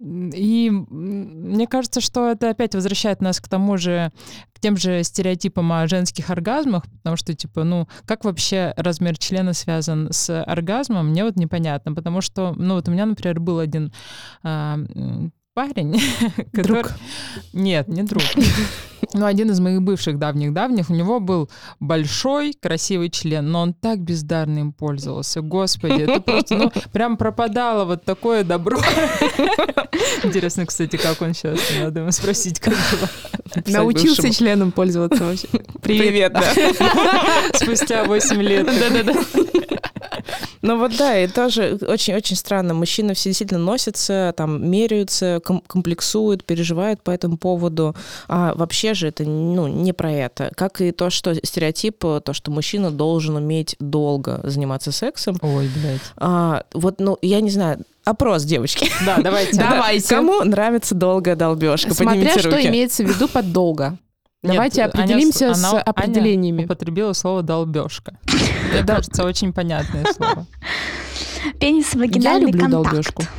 И мне кажется, что это опять возвращает нас к тому же, к тем же стереотипам о женских оргазмах, потому что, типа, ну, как вообще размер члена связан с оргазмом, мне вот непонятно, потому что, ну, вот у меня, например, был один м, парень, который... Нет, не друг. Ну, один из моих бывших давних-давних, у него был большой, красивый член, но он так бездарно им пользовался. Господи, это просто, ну, прям пропадало вот такое добро. Интересно, кстати, как он сейчас. Надо ему спросить, как было. Научился членом пользоваться вообще. Привет, да. Спустя 8 лет. Да-да-да. Ну вот да, и тоже очень-очень странно. Мужчины все действительно носятся, там, меряются, ком- комплексуют, переживают по этому поводу. А вообще же это ну, не про это. Как и то, что стереотип, э, то, что мужчина должен уметь долго заниматься сексом. Ой, блядь. А, вот, ну, я не знаю, опрос, девочки. Да, давайте. Давайте. Кому нравится долгая долбежка? Смотря Поднимите что руки. имеется в виду под долго. Нет, Давайте Аня определимся с- с она- Аня определениями. употребила слово «долбежка». Мне кажется, очень понятное слово. Я Пенис-вагинальный люблю контакт. долбежку.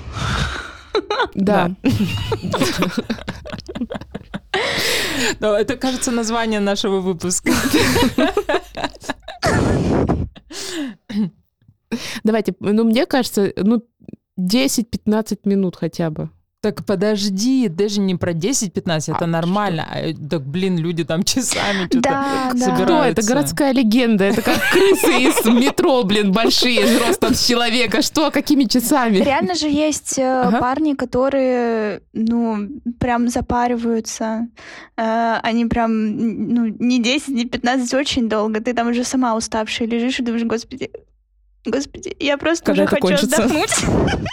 Да. Но это, кажется, название нашего выпуска. Давайте, ну, мне кажется, ну, 10-15 минут хотя бы. Так подожди, даже не про 10-15, это А, нормально. А, Так, блин, люди там часами что-то Да, да. Что собираются. это? Городская легенда. Это как крысы из метро, блин, большие, ростом с человека. Что? Какими часами? Реально же есть э, Ага. парни, которые, ну, прям запариваются. Э, они прям, ну, не 10, не 15, очень долго. Ты там уже сама уставшая лежишь и думаешь, господи, господи, я просто Когда уже это хочу кончится?» отдохнуть.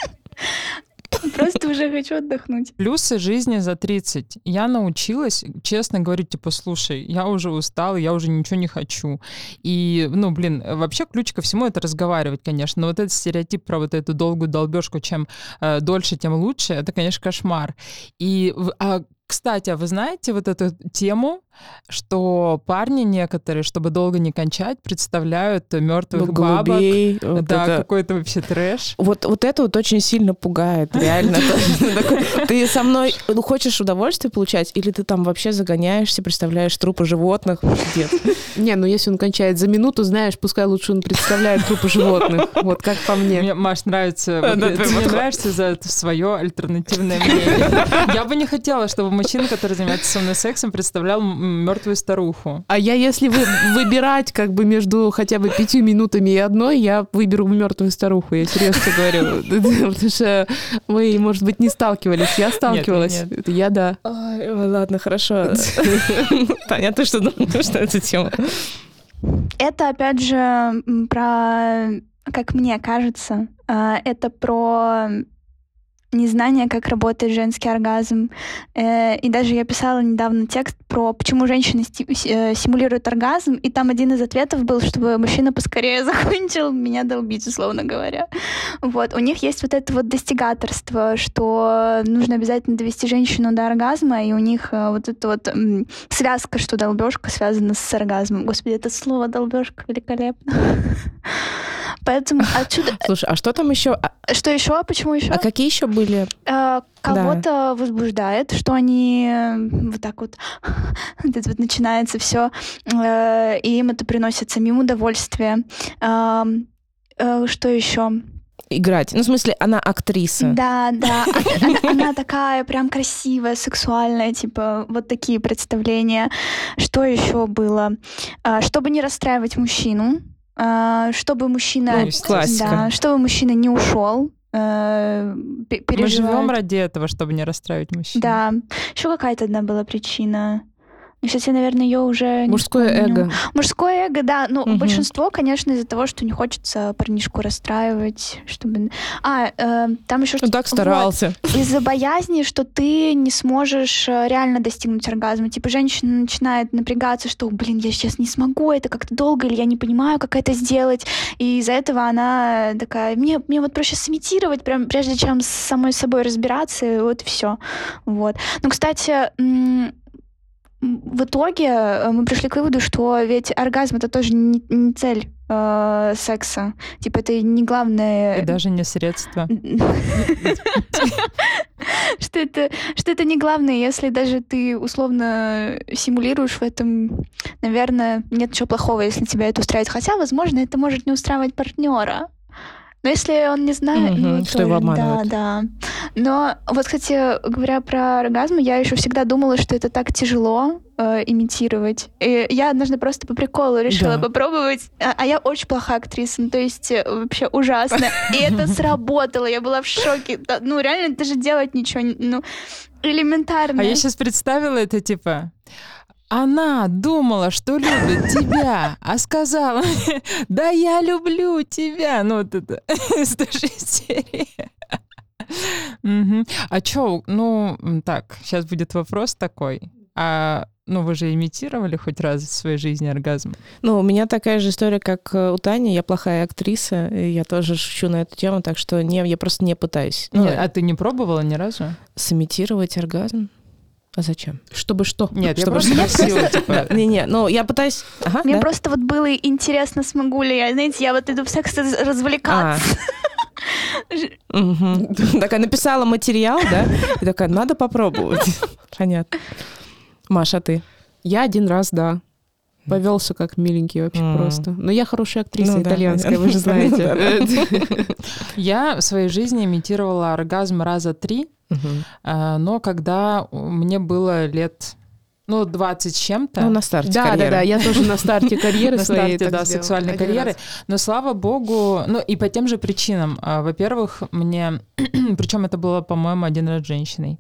Просто уже хочу отдохнуть. Плюсы жизни за 30. Я научилась, честно говорю, типа, слушай, я уже устала, я уже ничего не хочу. И, ну, блин, вообще ключ ко всему это разговаривать, конечно. Но вот этот стереотип про вот эту долгую долбежку, чем э, дольше, тем лучше, это, конечно, кошмар. И, а, кстати, а вы знаете вот эту тему, что парни некоторые, чтобы долго не кончать, представляют мертвых бабок. Голубей. вот да, это. какой-то вообще трэш. Вот, вот это вот очень сильно пугает, реально. Ты со мной ну, хочешь удовольствие получать, или ты там вообще загоняешься, представляешь трупы животных? Нет. Не, ну если он кончает за минуту, знаешь, пускай лучше он представляет трупы животных. Вот как по мне. Мне, Маш, нравится. Ты мне нравишься за это свое альтернативное мнение. Я бы не хотела, чтобы мужчина, который занимается со мной сексом, представлял мертвую старуху. А я, если вы, выбирать как бы между хотя бы пятью минутами и одной, я выберу мертвую старуху, я серьезно говорю. Потому что вы, может быть, не сталкивались. Я сталкивалась. Нет, нет. Я да. Ой, ладно, хорошо. Понятно, что думаю, что это тема. Это, опять же, про, как мне кажется, а, это про незнание, как работает женский оргазм. Э, И даже я писала недавно текст про почему женщины э, симулируют оргазм, и там один из ответов был, чтобы мужчина поскорее закончил меня долбить, условно говоря. Вот. У них есть вот это вот достигаторство, что нужно обязательно довести женщину до оргазма, и у них э, вот эта вот связка, что долбежка связана с оргазмом. Господи, это слово долбежка великолепно. Поэтому отсюда... Слушай, а что там еще? А, Что еще? Почему еще? а какие еще были? Э, Кого-то возбуждает, что они э, вот так вот, вот это вот начинается все, и им это приносит самим удовольствие. Э, Что еще? Играть. Ну, в смысле, она актриса. Да, да. Она, она такая прям красивая, сексуальная, типа вот такие представления. Что еще было? А, Чтобы не расстраивать мужчину, а, чтобы мужчина, Ну, классика. да, чтобы мужчина не ушел, э, Мы живем ради этого, чтобы не расстраивать мужчин. Да. Еще какая-то одна была причина. Ну, Кстати, наверное, ее уже Мужское эго. Мужское эго, да. Ну, Мгм. большинство, конечно, из-за того, что не хочется парнишку расстраивать, чтобы... А, э, там еще Ну, так старался. из-за боязни, что ты не сможешь э, реально достигнуть оргазма. Типа женщина начинает напрягаться, что, блин, я сейчас не смогу, это как-то долго, или я не понимаю, как это сделать. И из-за этого она такая, мне, мне вот проще сымитировать, прям прежде чем с самой собой разбираться, и вот все. Вот. Ну, кстати, в итоге э, мы пришли к выводу, что ведь оргазм это тоже не, не цель э, секса. Типа это не главное. И даже не средство. что это, что это не главное, если даже ты условно симулируешь в этом, наверное, нет ничего плохого, если тебя это устраивает. Хотя, возможно, это может не устраивать партнера. Но если он не знает, Мгм, ну, что его тоже, обманывают. Да, да. Но вот, кстати, говоря про оргазм, я еще всегда думала, что это так тяжело э, имитировать. И я однажды просто по приколу решила Да. попробовать. А, а я очень плохая актриса, ну, то есть э, вообще ужасно. И это сработало, я была в шоке. Ну, реально, даже делать ничего, ну, элементарно. А я сейчас представила это типа... Она думала, что любит тебя, а сказала, да я люблю тебя. Ну вот это из той же серии. А чё, ну, так, сейчас будет вопрос такой. А, ну, вы же имитировали хоть раз в своей жизни оргазм? Ну, у меня такая же история, как э, у Тани. Я плохая актриса, и я тоже шучу на эту тему, так что не, я просто не пытаюсь. Ну, Нет, а ты не пробовала ни разу? сымитировать оргазм? А зачем? Чтобы что? Нет, я Чтобы просто спросила, типа... Не-не, ну я пытаюсь... Ага, Мне да. просто вот было интересно, смогу ли я, знаете, я вот иду в секс раз- развлекаться. А. Такая написала материал, да? И такая, надо попробовать. Понятно. Маша, ты? Я один раз, да. Повелся как миленький вообще М. просто. Но я хорошая актриса Ну да, итальянская, вы же знаете. Я в своей жизни имитировала оргазм раза три, а, но когда мне было лет, ну, 20 с чем-то. Ну, на старте Да, да, карьеры. да, я тоже на старте карьеры на старте, да, сделала. сексуальной Один карьеры. раз. Но слава богу, ну и по тем же причинам. А, Во-первых, мне, причем это было, по-моему, один раз с женщиной.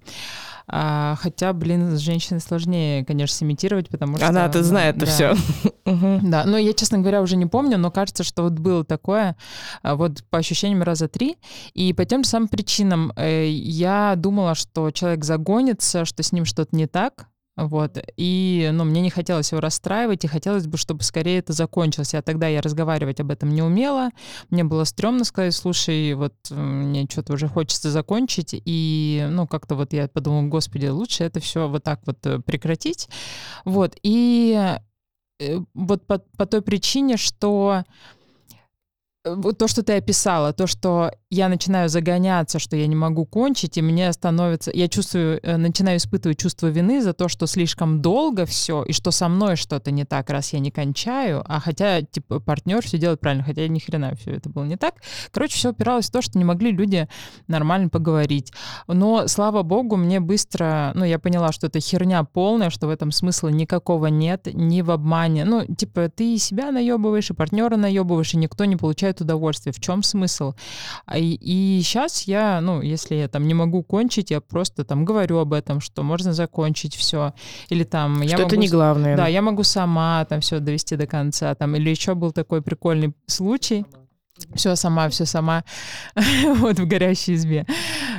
А, хотя, блин, с женщиной сложнее, конечно, сымитировать, потому что... Она-то ну, знает да. все. Да, но я, честно говоря, уже не помню, но кажется, что вот было такое, а, вот по ощущениям раза три, и по тем же самым причинам э, я думала, что человек загонится, что с ним что-то не так, вот, и, ну, мне не хотелось его расстраивать, и хотелось бы, чтобы скорее это закончилось. А тогда я разговаривать об этом не умела, мне было стрёмно сказать, слушай, вот э, мне что-то уже хочется закончить, и, ну, как-то вот я подумала, господи, лучше это все вот так вот э, прекратить, вот, и э, вот по, по той причине, что то, что ты описала, то, что я начинаю загоняться, что я не могу кончить, и мне становится, я чувствую, э, начинаю испытывать чувство вины за то, что слишком долго все, и что со мной что-то не так, раз я не кончаю, а хотя, типа, партнер все делает правильно, хотя ни хрена все это было не так. Короче, все упиралось в то, что не могли люди нормально поговорить. Но, слава богу, мне быстро, ну, я поняла, что это херня полная, что в этом смысла никакого нет, ни в обмане. Ну, типа, ты себя наебываешь, и партнера наебываешь, и никто не получает удовольствие. В чем смысл? А и, и сейчас я, ну, если я там не могу кончить, я просто там говорю об этом, что можно закончить все. Или там... Что я это могу не главное. Да, я могу сама там все довести до конца. Там, или еще был такой прикольный случай. Все сама, все сама, вот в горящей избе.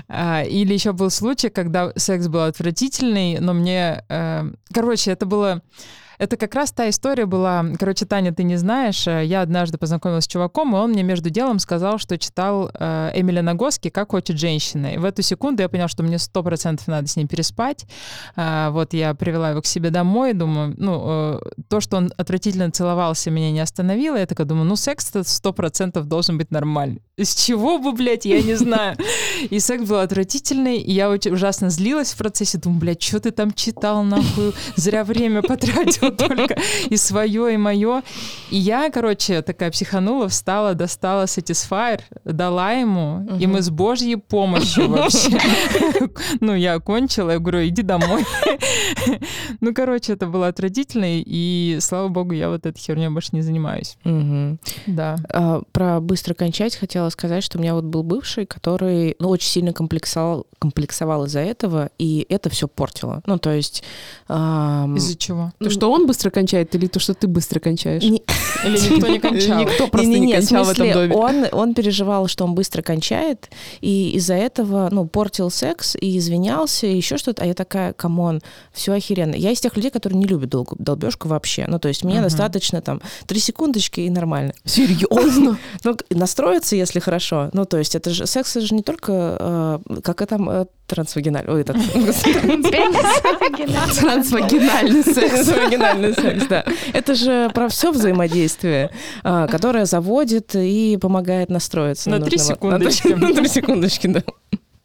А, Или еще был случай, когда секс был отвратительный, но мне, э, короче, это было, это как раз та история была, короче, Таня, ты не знаешь, э, я однажды познакомилась с чуваком, и он мне между делом сказал, что читал э, Эмиля Нагоски «Как хочет женщина». И в эту секунду я поняла, что мне сто процентов надо с ним переспать. А, Вот я привела его к себе домой, думаю, ну, э, то, что он отвратительно целовался, меня не остановило. Я такая думаю, ну, секс-то сто процентов должен быть нормальный. С чего бы, блядь, я не знаю. И секс был отвратительный, и я очень ужасно злилась в процессе. Думаю, блядь, что ты там читал, нахуй? Зря время потратил только и свое, и мое. И я, короче, такая психанула, встала, достала Satisfyer, дала ему, и мы с божьей помощью вообще. Ну, я окончила, я говорю, иди домой. Ну, короче, это было отвратительно, и, слава богу, я вот этой херней больше не занимаюсь. Да. А, Про быстро кончать хотела сказать, что у меня вот был бывший, который ну, очень сильно комплексовал, комплексовал из-за этого, и это все портило. Ну, то есть... Из-за чего? То, что он быстро кончает, или то, что ты быстро кончаешь? не- Или никто не кончал? Никто просто не Не-не-не, в кончал в этом смысле, доме. Он, он переживал, что он быстро кончает, и из-за этого, ну, портил секс и извинялся, и еще что-то. А я такая, come on, все охеренно. Я из тех людей, которые не любят долго, долбежку вообще. Ну, то есть мне Мгм. достаточно там три секундочки и нормально. Серьезно? Ну, настроиться, если хорошо. Ну, то есть это же секс это же не только э, как это там э, трансвагиналь, ой, этот Трансвагинальный секс. трансвагинальный секс, да. Это же про все взаимодействие, а, которое заводит и помогает настроиться. На три секундочки. На три секундочки, да.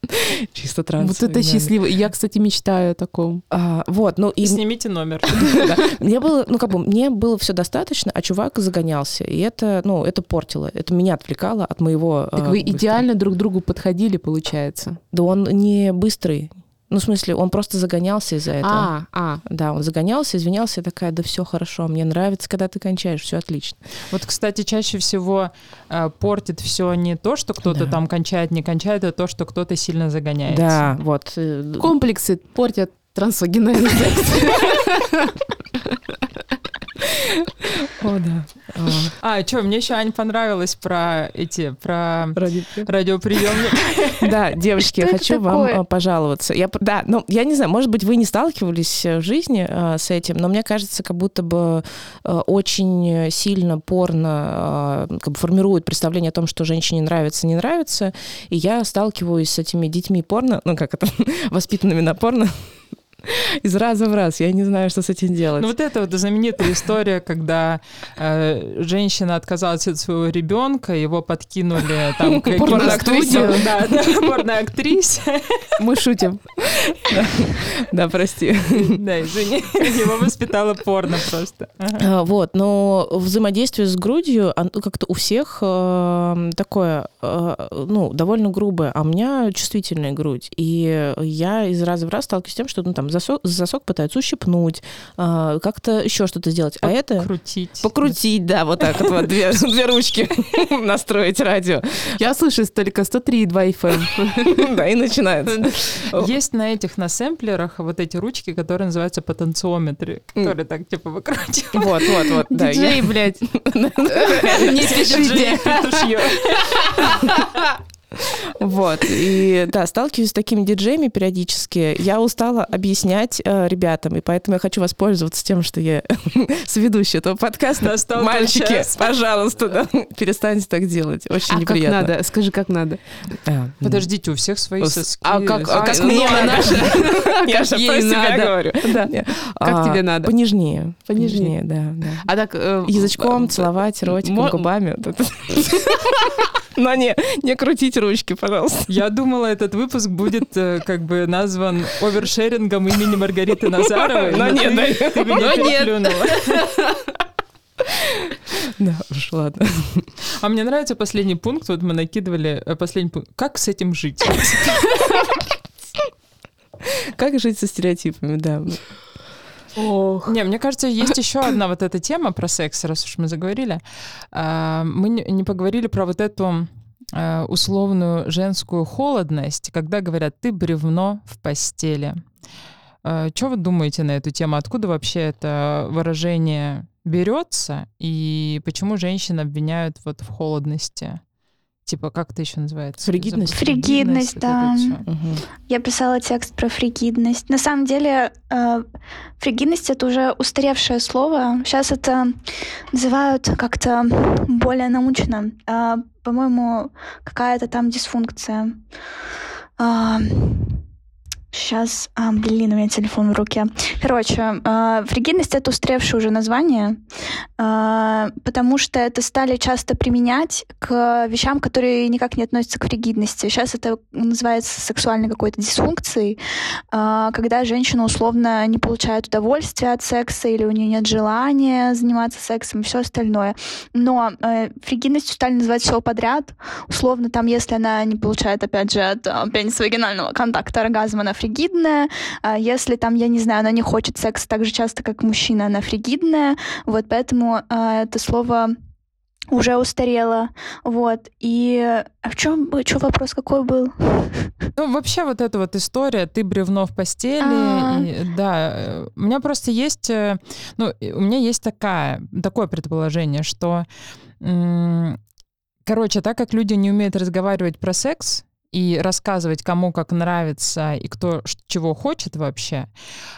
Чисто Вот трансвагинальный. это счастливо. Я, кстати, мечтаю о таком. А, вот, ну и Снимите номер. мне было, ну как бы мне было все достаточно, а чувак загонялся, и это, ну, это портило, это меня отвлекало от моего. Так а, вы идеально друг к другу подходили, получается. Да он не быстрый. Ну, в смысле, он просто загонялся из-за этого. А, а. Да, он загонялся, извинялся, я такая, да все хорошо, мне нравится, когда ты кончаешь, все отлично. Вот, кстати, чаще всего э, портит все не то, что кто-то Да. там кончает, не кончает, а то, что кто-то сильно загоняется. Да, вот. э, Комплексы портят трансвагинальный секс. О, да. А, что, мне еще, Ань, понравилось про эти, про Ради- радиоприемник. Да, девочки, я хочу вам а, пожаловаться. Я, да, ну, я не знаю, может быть, вы не сталкивались э, в жизни а, с этим, но мне кажется, как будто бы очень сильно порно как бы формирует представление о том, что женщине нравится, не нравится. И я сталкиваюсь с этими детьми порно, ну, как это, воспитанными на порно, из раза в раз. Я не знаю, что с этим делать. Ну вот это вот знаменитая история, когда э, женщина отказалась от своего ребенка, его подкинули там к Порноактрисе. Да, порноактрисе. Мы шутим. Да, прости. Да, извини, его воспитала порно просто. А, Вот, но взаимодействие с грудью как-то у всех э, такое, э, ну, довольно грубое, а у меня чувствительная грудь. И я из раза в раз сталкиваюсь с тем, что ну, там засок, засок пытаются ущипнуть, а, как-то еще что-то сделать. А это... Крутить. Покрутить, да, вот так вот, две, две ручки настроить радио. Я слышу только 103,2 FM. Да, и начинается. Есть на этих, на сэмплерах вот эти ручки, которые называются потенциометры, которые так типа выкручивают. Вот, вот, вот. Диджей, блядь. Не петушье. Вот. И да, сталкиваюсь с такими диджеями периодически. Я устала объяснять э, ребятам, и поэтому я хочу воспользоваться тем, что я соведущая этого подкаста. Настал Мальчики, час. пожалуйста, да, перестаньте так делать. Очень А как неприятно. надо? Скажи, как надо. А, Подождите, у всех свои С- соски. А как, а как мне а надо? Я Как же про себя говорю. Как А, тебе надо? Понежнее. Понежнее. да. А так... э, Язычком э, целовать, ротиком, губами. Но не, не крутить ручки, пожалуйста. Я думала, этот выпуск будет э, как бы назван овершерингом имени Маргариты Назаровой. Но нет, ты, меня Но нет. переплюнула. Да, уж ладно. А мне нравится последний пункт. Вот мы накидывали э, последний пункт. Как с этим жить? Как жить со стереотипами, да. Ох. Не, мне кажется, есть еще одна вот эта тема про секс, раз уж мы заговорили. А, Мы не поговорили про вот эту а, условную женскую холодность, когда говорят «ты бревно в постели». Что вы думаете на эту тему? Откуда вообще это выражение берется? И почему женщин обвиняют вот в холодности? Типа, как это еще называется? Фригидность? Фригидность, да. Мгм. Я писала текст про фригидность. На самом деле, э, фригидность это уже устаревшее слово. Сейчас это называют как-то более научно. А, по-моему, какая-то там дисфункция. Сейчас, а, блин, у меня телефон в руке. Короче, э, фригидность это устаревшее уже название, э, потому что это стали часто применять к вещам, которые никак не относятся к фригидности. Сейчас это называется сексуальной какой-то дисфункцией, э, когда женщина условно не получает удовольствия от секса или у нее нет желания заниматься сексом и все остальное. Но э, фригидностью стали называть все подряд. Условно, там, если она не получает, опять же, от э, пенис-вагинального контакта оргазма, она фригидная. А если там, я не знаю, она не хочет секса так же часто, как мужчина, она фригидная. Вот поэтому э, это слово уже устарело. Вот. И а в чем что вопрос какой был? Ну, вообще вот эта вот история, ты бревно в постели, А. и, да, э, у меня просто есть, э, ну, у меня есть такая, такое предположение, что, короче, так как люди не умеют разговаривать про секс, и рассказывать, кому как нравится и кто чего хочет вообще.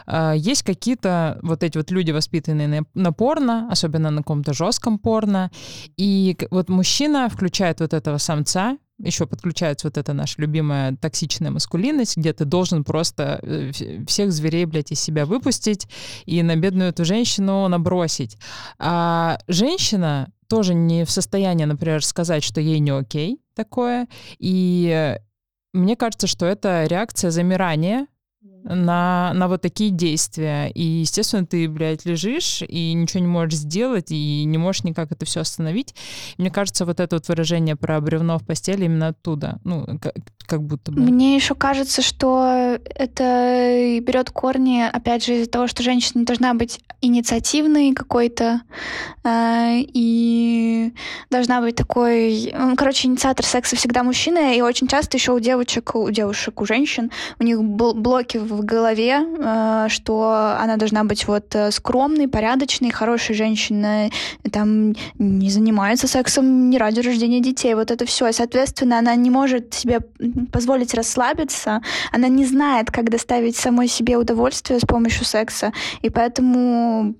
э, Есть какие-то вот эти вот люди, воспитанные на, на порно, особенно на каком-то жестком порно, и вот мужчина включает вот этого самца, еще подключается вот эта наша любимая токсичная маскулинность, где ты должен просто э, вс- всех зверей, блядь, из себя выпустить и на бедную эту женщину набросить. А женщина тоже не в состоянии, например, сказать, что ей не окей такое. И мне кажется, что это реакция замирания на, на вот такие действия. И, естественно, ты, блядь, лежишь и ничего не можешь сделать, и не можешь никак это все остановить. Мне кажется, вот это вот выражение про бревно в постели именно оттуда. Ну, как, будто бы. Мне еще кажется, что это берет корни, опять же, из-за того, что женщина должна быть инициативной какой-то, э, и должна быть такой... Короче, инициатор секса всегда мужчина, и очень часто еще у девочек, у девушек, у женщин, у них бл- блоки в голове, э, что она должна быть вот э, скромной, порядочной, хорошей женщиной, там не занимается сексом не ради рождения детей. Вот это все. И, соответственно, она не может себе позволить расслабиться, она не знает, как доставить самой себе удовольствие с помощью секса, и поэтому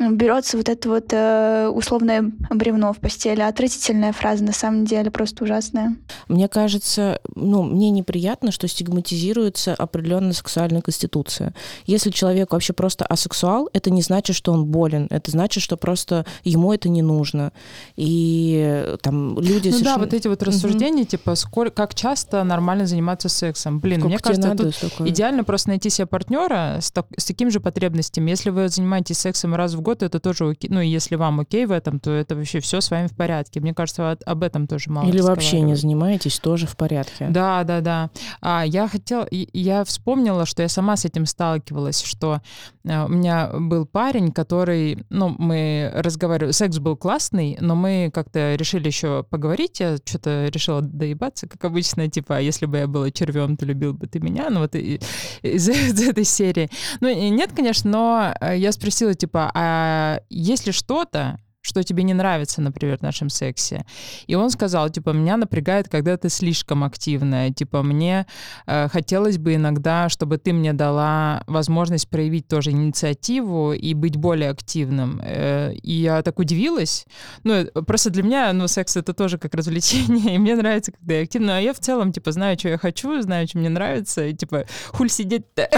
берется вот это вот э, условное бревно в постели. Отвратительная фраза, на самом деле, просто ужасная. Мне кажется, ну, мне неприятно, что стигматизируется определенная сексуальная конституция. Если человек вообще просто асексуал, это не значит, что он болен. Это значит, что просто ему это не нужно. И э, там люди Ну да, совершенно- вот эти вот рассуждения, типа, сколько, как часто нормально заниматься сексом. Блин, Сколько мне кажется, надо, тут идеально просто найти себе партнера с, так- с такими же потребностями. Если вы занимаетесь сексом раз в год, это тоже окей. Ну, и если вам окей в этом, то это вообще все с вами в порядке. Мне кажется, об этом тоже мало Или вообще не занимаетесь, тоже в порядке. Да, да, да. А, я хотела, я вспомнила, что я сама с этим сталкивалась, что э, у меня был парень, который, ну, мы разговаривали, секс был классный, но мы как-то решили еще поговорить, я что-то решила доебаться, как обычно, типа, «А если бы я была червем, то любил бы ты меня, ну вот и- из, из этой серии. Ну, нет, конечно, но э, я спросила, типа, а есть ли что-то, что тебе не нравится, например, в нашем сексе. И он сказал, типа, меня напрягает, когда ты слишком активная. Типа, мне э, хотелось бы иногда, чтобы ты мне дала возможность проявить тоже инициативу и быть более активным. Э, и я так удивилась. Ну, просто для меня, ну, секс — это тоже как развлечение, и мне нравится, когда я активна. А я в целом, типа, знаю, что я хочу, знаю, что мне нравится, и, типа, хуль сидеть-то.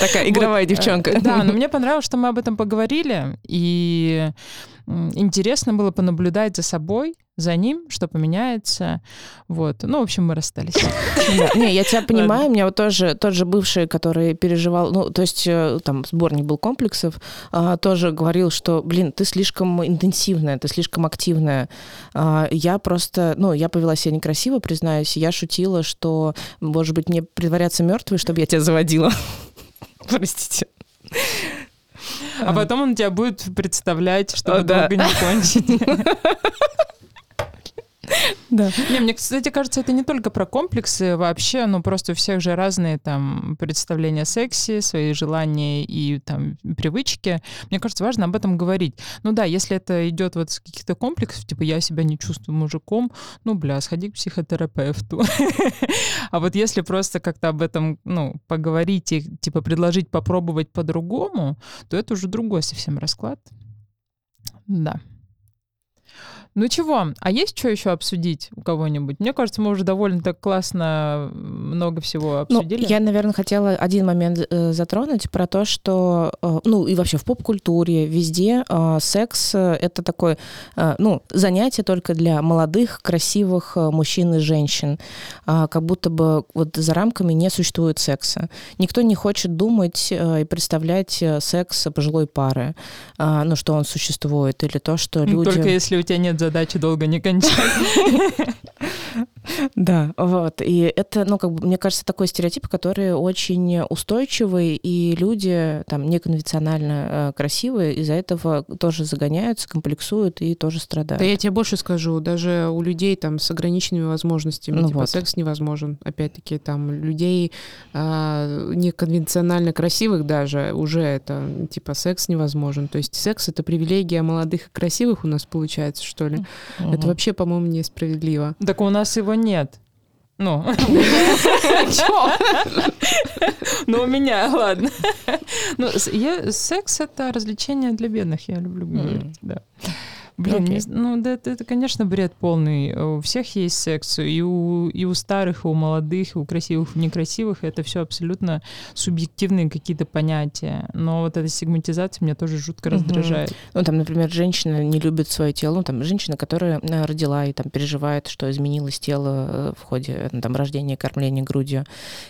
Такая игровая девчонка. Да, но мне понравилось, что мы об этом поговорили, и интересно было понаблюдать за собой, за ним, что поменяется. Вот. Ну, в общем, мы расстались. Не, я тебя понимаю. У меня вот тоже тот же бывший, который переживал, ну, то есть э, там сборник был комплексов, а, тоже говорил, что, блин, ты слишком интенсивная, ты слишком активная. А, я просто, ну, я повела себя некрасиво, признаюсь. Я шутила, что, может быть, мне притворяться мертвой, чтобы я тебя заводила. Простите. А потом он тебя будет представлять, чтобы долго не кончить. Да. Не, мне, кстати, кажется, это не только про комплексы вообще, ну просто у всех же разные там представления о сексе, свои желания и там привычки. Мне кажется, важно об этом говорить. Ну да, если это идет вот с каких-то комплексов, типа я себя не чувствую мужиком, ну бля, сходи к психотерапевту. А вот если просто как-то об этом, ну, поговорить и типа предложить попробовать по-другому, то это уже другой совсем расклад. Да. Ну чего, а есть что еще обсудить у кого-нибудь? Мне кажется, мы уже довольно так классно много всего ну, обсудили. Ну, я, наверное, хотела один момент э, затронуть про то, что, э, ну и вообще в поп-культуре везде э, секс э, это такое, э, ну, занятие только для молодых, красивых э, мужчин и женщин. Э, как будто бы вот за рамками не существует секса. Никто не хочет думать э, и представлять э, секс пожилой пары, э, ну, что он существует, или то, что люди... Только если у тебя нет задачи долго не кончать. Да, вот. И это, ну, как бы, мне кажется, такой стереотип, который очень устойчивый, и люди там неконвенционально э, красивые, из-за этого тоже загоняются, комплексуют и тоже страдают. Да я тебе больше скажу, даже у людей там с ограниченными возможностями, ну, типа вот. секс невозможен. Опять-таки, там людей э, неконвенционально красивых даже уже это, типа, секс невозможен. То есть секс — это привилегия молодых и красивых у нас получается, что ли? Угу. Это вообще, по-моему, несправедливо. Так у нас его нет. Ну. Ну, у меня, ладно. Ну, секс — это развлечение для бедных, я люблю говорить, да. Блин, okay. не, ну да, это, это, конечно, бред полный. У всех есть секс, и у, и у старых, и у молодых, и у красивых, и у некрасивых. Это все абсолютно субъективные какие-то понятия. Но вот эта сегментизация меня тоже жутко uh-huh. раздражает. Ну, там, например, женщина не любит свое тело. Ну, там, женщина, которая э, родила и там переживает, что изменилось тело э, в ходе ну, там, рождения, кормления грудью.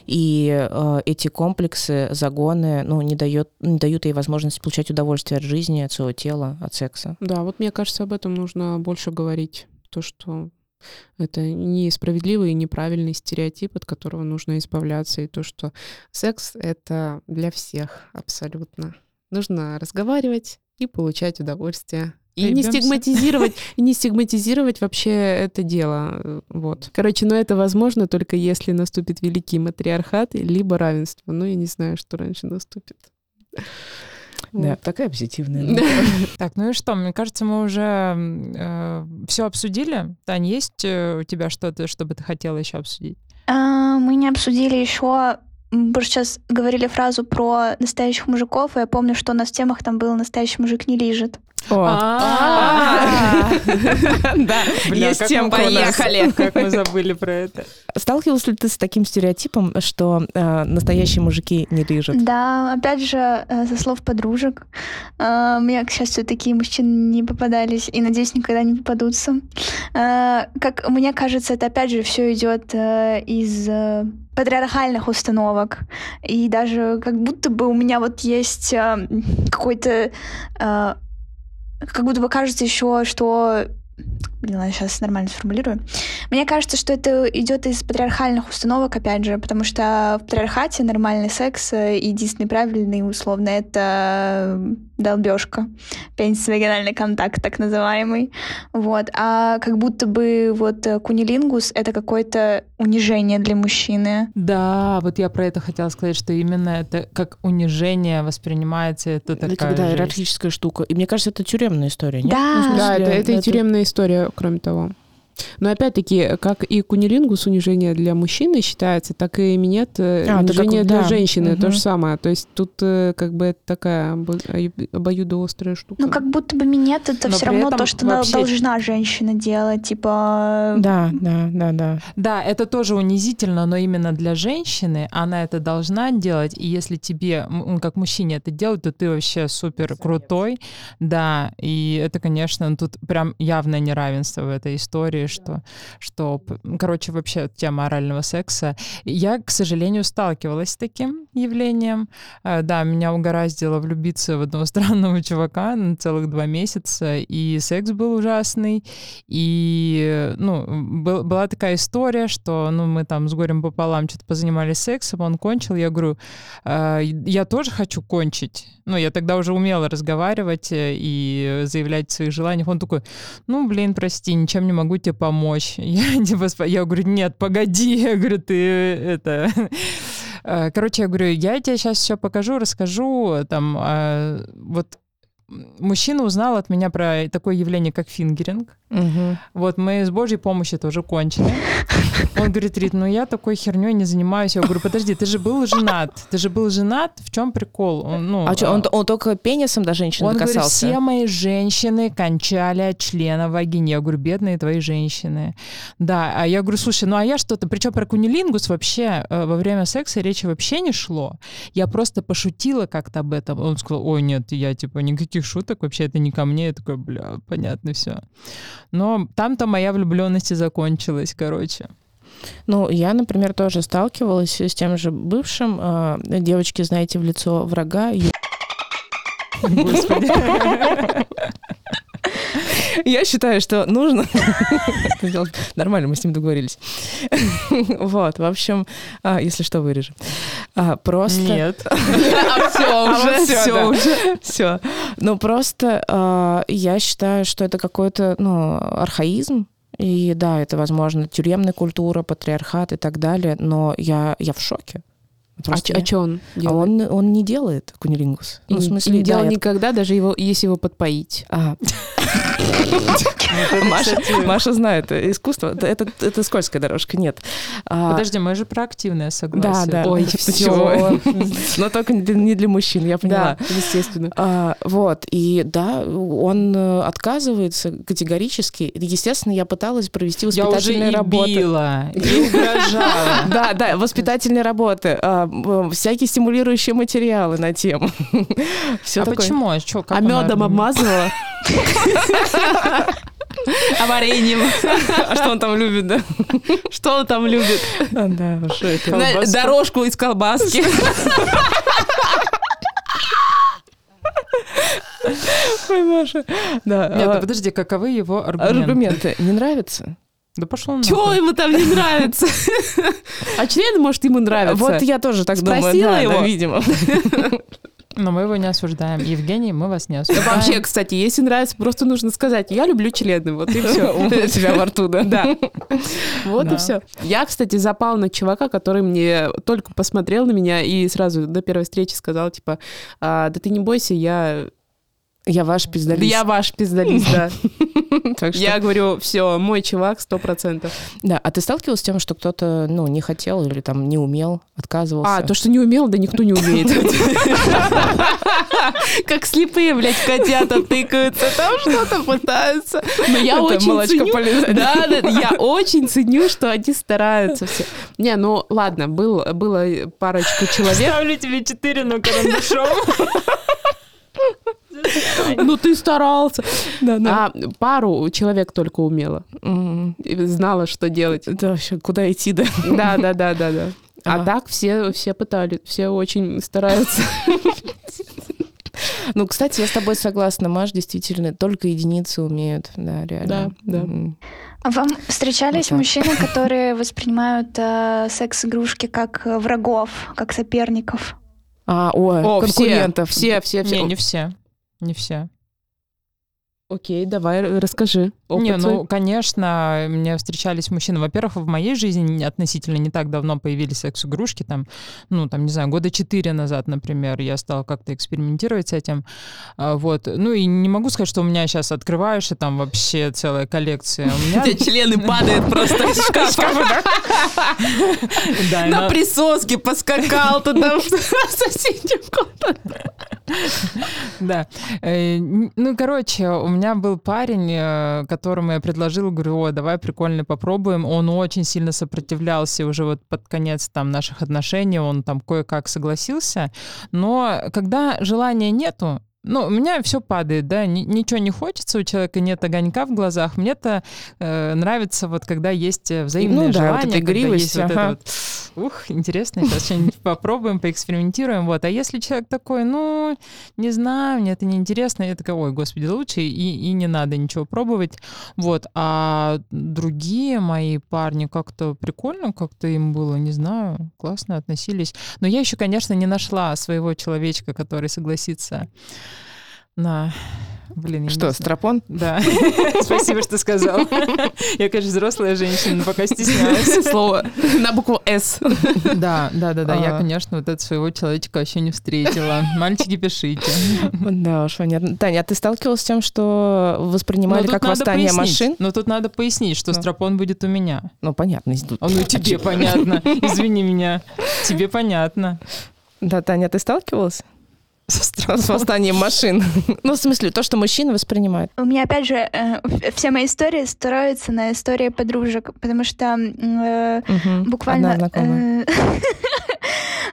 И э, эти комплексы, загоны, ну, не, дает, не дают ей возможность получать удовольствие от жизни, от своего тела, от секса. Да, вот мне кажется, кажется, об этом нужно больше говорить. То, что это несправедливый и неправильный стереотип, от которого нужно избавляться, и то, что секс — это для всех абсолютно. Нужно разговаривать и получать удовольствие. И не стигматизировать, не стигматизировать вообще это дело. Вот. Короче, но это возможно только если наступит великий матриархат, либо равенство. Ну, я не знаю, что раньше наступит. Да, такая позитивная. Так, ну и что? Мне кажется, мы уже э, все обсудили. Тань, есть э, у тебя что-то, что бы ты хотела еще обсудить? А, мы не обсудили еще мы сейчас говорили фразу про настоящих мужиков, и я помню, что у нас в темах там был «настоящий мужик не лежит». А. Да, есть тем, поехали. Как мы забыли про это. Сталкивался ли ты с таким стереотипом, что э, настоящие мужики не лежат? Да, опять же, э, со слов подружек. Э, мне, к счастью, такие мужчины не попадались, и, надеюсь, никогда не попадутся. Как мне кажется, это, опять же, все идет из патриархальных установок. И даже как будто бы у меня вот есть какой-то как будто бы кажется еще, что Блин, ладно, сейчас нормально сформулирую. Мне кажется, что это идет из патриархальных установок, опять же, потому что в патриархате нормальный секс, э, единственный правильный, условно, это долбежка, пенис-вагинальный контакт так называемый, вот, а как будто бы вот э, кунилингус — это какое-то унижение для мужчины. Да, вот я про это хотела сказать, что именно это как унижение воспринимается, это такая когда жесть. иерархическая штука. И мне кажется, это тюремная история, нет? Да. Ну, в Да, смысле, это, это и тюремная история, кроме того. Но опять-таки, как и кунилингус унижение для мужчины считается, так и минет э, А, это унижение как- для да, женщины, то мгм. же самое. То есть тут э, как бы это такая обо- обоюдоострая штука. Ну, как будто бы минет — это Но все равно то, что вообще- должна женщина делать, типа... Да, да, да, да. Да, это тоже унизительно, но именно для женщины она это должна делать, и если тебе, как мужчине это делать, то ты вообще супер крутой, да, и это, конечно, тут прям явное неравенство в этой истории, что, что, п- короче, вообще тема орального секса. Я, к сожалению, сталкивалась с таким явлением, Э, да, меня угораздило влюбиться в одного странного чувака на целых два месяца, и секс был ужасный, и, ну, был- была такая история, что, ну, мы там с горем пополам что-то позанимались сексом, он кончил, я говорю, «Э, я тоже хочу кончить. Ну, я тогда уже умела разговаривать э, и заявлять о своих желаниях. Он такой, ну, блин, прости, ничем не могу тебе помочь. Я, типа, я говорю, нет, погоди, я говорю, ты это... Э, Короче, я говорю, я тебе сейчас все покажу, расскажу. Там, э, вот мужчина узнал от меня про такое явление, как фингеринг. Мгм. Вот мы с Божьей помощью тоже кончили. Он говорит, Рит, ну я такой херней не занимаюсь. Я говорю, подожди, ты же был женат. Ты же был женат, в чем прикол? Он, ну, А что, он, он только пенисом до женщины он говорит, касался? все мои женщины кончали от члена вагины. Я говорю, бедные твои женщины. Да, а я говорю, слушай, ну а я что-то, причем про кунилингус вообще э, во время секса речи вообще не шло. Я просто пошутила как-то об этом. Он сказал, ой, нет, я типа никаких шуток, вообще это не ко мне. Я такой, бля, понятно все. Но там-то моя влюбленность и закончилась, короче. Ну, я, например, тоже сталкивалась с тем же бывшим. э, Девочки, знаете, в лицо врага. Господи. Я считаю, что нужно это делать. Нормально, мы с ним договорились. Вот, в общем, а, если что, вырежем. А, Просто... Нет. все А вот всё, все да. уже, все. Ну просто а, я считаю, что это какой-то, ну, архаизм. И да, это, возможно, тюремная культура, патриархат и так далее, но я, я в шоке. А, Просто чё- а я- что он а делает? он, он не делает кунилингус. И Ну, в не- смысле, и не да, делал я- никогда, даже его, если его подпоить. А. Маша, Маша знает искусство. Это, это, скользкая дорожка, нет. А, Подожди, мы же про активное Да, согласие. да. Ой, Ты всё. чего? Но только не для- не для мужчин, я поняла. Да, естественно. А, вот, и да, он э, отказывается категорически. Естественно, я пыталась провести Я уже воспитательные и работы. била, и угрожала. Да, да, воспитательные работы, а, всякие стимулирующие материалы на тему. Все А почему? А медом обмазывала? А вареньем? А что он там любит, да? Что он там любит? А, Да, что это? Дорожку из колбаски. Ой, Маша. Да. Нет, а, да подожди, каковы его аргументы? Аргументы не нравятся? Да пошел на. Чего ему там не нравится? А члены, может, ему нравятся? Вот я тоже так думаю. Спросила да, его? да, видимо. Но мы его не осуждаем. Евгений, мы вас не осуждаем. Вообще, кстати, если нравится, просто нужно сказать, я люблю члены, вот и все. У тебя во рту, да? Да. Вот и все. Я, кстати, запал на чувака, который мне только посмотрел на меня и сразу до первой встречи сказал, типа, «А, да ты не бойся, я... Я ваш Да пиздолист. я ваш пиздолист, да. Что- Я говорю, все, мой чувак, сто процентов. Да, а ты сталкивалась с тем, что кто-то, ну, не хотел или там не умел, отказывался? А, то, что не умел, да никто не умеет. Как слепые, блядь, котята тыкаются, там что-то пытаются. Но я Это очень ценю... Да, да, я очень ценю, что они стараются все. Не, ну ладно, был, было парочку человек. Ставлю тебе четыре, но карандашом. Ну ты старался. Да, да. А пару человек только умела. И Знала, что делать. Да, вообще, куда идти, да? Да, да, да, да, да. А Ага. так все, все пытались, все очень стараются. Ну, кстати, я с тобой согласна, Маш, действительно, только единицы умеют, да, реально. Да, да. А вам встречались Вот мужчины, которые воспринимают э, секс-игрушки как э, врагов, как соперников? А, ой, О, все, конкурентов. все, все, все. Не, не все. Не все. Окей, давай расскажи. Опыт не, ну, конечно, мне встречались мужчины. Во-первых, в моей жизни относительно не так давно появились секс-игрушки, там, ну, там, не знаю, года четыре назад, например, я стала как-то экспериментировать с этим. А, вот. Ну, и не могу сказать, что у меня сейчас открываешь, и там вообще целая коллекция. У меня... члены падают просто из шкафа. На присоске поскакал туда в соседнюю комнату. Да. Э, ну, короче, у меня был парень, э, которому я предложила, говорю, о, давай прикольно попробуем. Он очень сильно сопротивлялся уже вот под конец там наших отношений, он там кое-как согласился. Но когда желания нету, ну, у меня все падает, да, ничего не хочется, у человека нет огонька в глазах. Мне-то э, нравится вот, когда есть э, взаимное ну, желание, да, вот когда есть ага. вот это вот, ух, интересно, сейчас что-нибудь попробуем, поэкспериментируем, вот. А если человек такой, ну, не знаю, мне это неинтересно, я такая, ой, господи, лучше и, и не надо ничего пробовать, вот. А другие мои парни как-то прикольно, как-то им было, не знаю, классно относились. Но я еще, конечно, не нашла своего человечка, который согласится на Блин, Что, стропон? Да. Спасибо, что сказал. Я, конечно, взрослая женщина, но пока стесняюсь. Слово на букву «С». Да, да, да, да. Я, а. конечно, вот этого своего человечка вообще не встретила. Мальчики, пишите. Да уж, понятно. Таня, а ты сталкивалась с тем, что воспринимали как восстание машин? Но тут надо пояснить, что стропон будет у меня. Ну, понятно. Ну, тебе понятно. Извини меня. Тебе понятно. Да, Таня, ты сталкивалась? С восстанием машин. Ну, в смысле, то, что мужчины воспринимают. У меня, опять же, э, все мои истории строятся на истории подружек, потому что э, буквально... Э,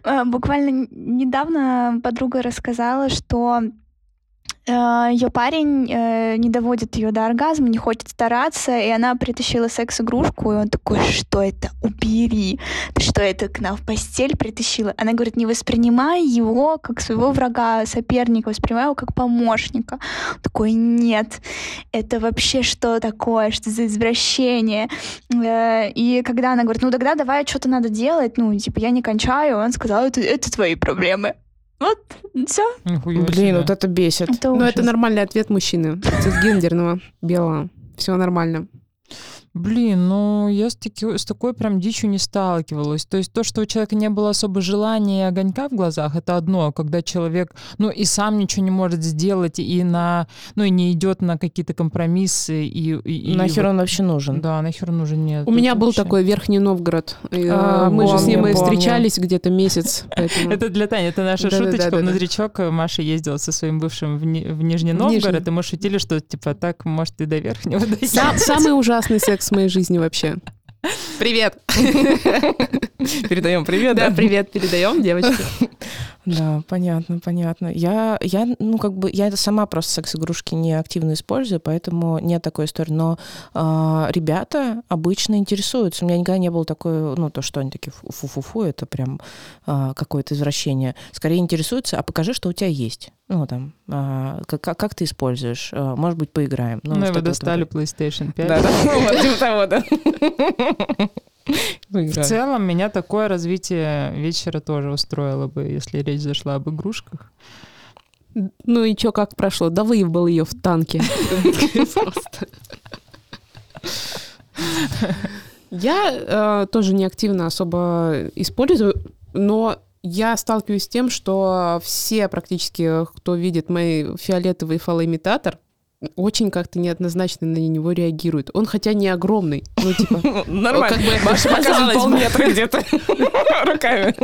э, буквально недавно подруга рассказала, что ее парень э, не доводит ее до оргазма, не хочет стараться, и она притащила секс-игрушку, и он такой, что это? Убери! Ты что, это к нам в постель притащила? Она говорит, не воспринимай его как своего врага, соперника, воспринимай его как помощника. Он такой, нет, это вообще что такое? Что за извращение? Э, и когда она говорит, ну тогда давай что-то надо делать, ну, типа, я не кончаю, он сказал, это, это твои проблемы. Вот, все. Блин, вот это бесит. Это Но это нормальный ответ мужчины. Цисгендерного, белого. Все нормально. Блин, ну я с, таки, с такой прям дичью не сталкивалась. То есть то, что у человека не было особо желания и огонька в глазах, это одно. Когда человек, ну и сам ничего не может сделать, и на, ну и не идет на какие-то компромиссы. И, и, нахер вот, он вообще нужен? Да, нахер он нужен, нет. У меня был такой Верхний Новгород. А, Мы помню, же с ним и встречались где-то месяц. Это для Тани, это наша шуточка. Внутричок Маша ездила со своим бывшим в Нижний Новгород, и мы шутили, что типа так, может, и до Верхнего доехать. Самый ужасный секс в моей жизни вообще. Привет! Передаем привет, да? привет передаем, девочки. Да, понятно, понятно. Я, я, ну, как бы, я это сама просто секс-игрушки не активно использую, поэтому нет такой истории. Но э, ребята обычно интересуются. У меня никогда не было такой, ну, то, что они такие фу-фу-фу, это прям э, какое-то извращение. Скорее интересуются, а покажи, что у тебя есть. Ну, там, э, как, как ты используешь. Э, может быть, поиграем. Ну, ну вы достали PlayStation 5. Да, да, вот типа того, да. В целом, меня такое развитие вечера тоже устроило бы, если речь зашла об игрушках. Ну и чё, как прошло? Да выебал ее в танке. Я э, тоже не активно особо использую, но я сталкиваюсь с тем, что все практически, кто видит мой фиолетовый фалоимитатор, очень как-то неоднозначно на него реагирует. Он хотя не огромный, ну типа... Нормально. Как бы, Маша показывает полметра где-то руками.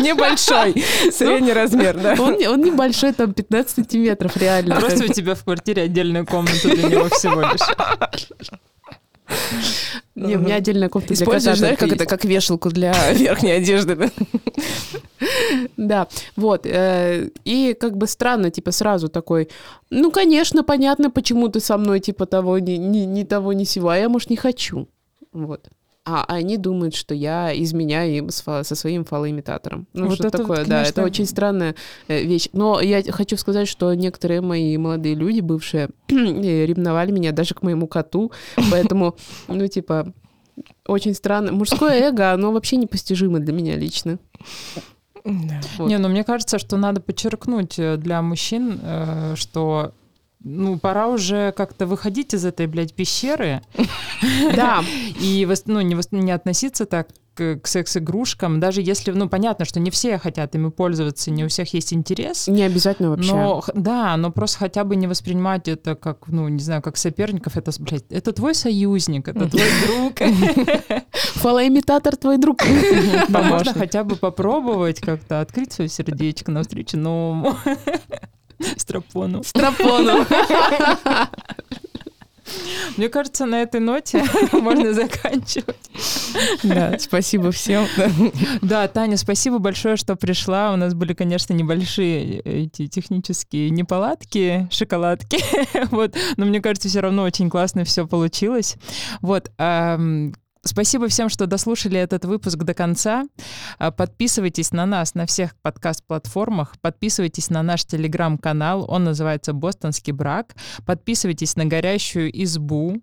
Небольшой, средний размер, да. Он, он небольшой, там 15 сантиметров, реально. Просто у тебя в квартире отдельная комната для него всего лишь. Не, у меня отдельная кофта для кота. знаешь, как это, как вешалку для верхней одежды, да? Вот. Э, и как бы странно, типа, сразу такой, ну, конечно, понятно, почему ты со мной, типа, того, ни того, ни сего, а я, может, не хочу. Вот а они думают, что я изменяю им со своим фалоимитатором. Ну, вот что это такое, вот, конечно... да, это очень странная э, вещь. Но я хочу сказать, что некоторые мои молодые люди, бывшие, ревновали меня даже к моему коту, поэтому, ну, типа, очень странно. Мужское эго, оно вообще непостижимо для меня лично. Да. Вот. Не, ну мне кажется, что надо подчеркнуть э, для мужчин, э, что ну, пора уже как-то выходить из этой, блядь, пещеры. Да, и ну, не, относиться так к, секс-игрушкам, даже если, ну, понятно, что не все хотят ими пользоваться, не у всех есть интерес, не обязательно вообще. но, да, но просто хотя бы не воспринимать это как, ну, не знаю, как соперников, это, блядь, это твой союзник, это твой друг, Фалоимитатор твой друг. Можно хотя бы попробовать как-то открыть свое сердечко навстречу новому стропону. Страпону. Мне кажется, на этой ноте можно заканчивать. Да, спасибо всем. Да. Таня, спасибо большое, что пришла. У нас были, конечно, небольшие эти технические неполадки, шоколадки, вот, но мне кажется, все равно очень классно все получилось. Вот, Спасибо всем, что дослушали этот выпуск до конца. А, Подписывайтесь на нас на всех подкаст-платформах. Подписывайтесь на наш телеграм-канал. Он называется «Бостонский брак». Подписывайтесь на «Горящую избу».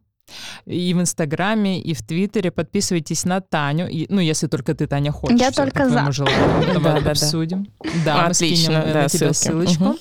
И в Инстаграме, и в Твиттере. Подписывайтесь на Таню. И- ну, если только ты, Таня, хочешь. Я только по за. твоему желанию. Обсудим. Да, мы Отлично, скинем да, на тебя ссылки. ссылочку.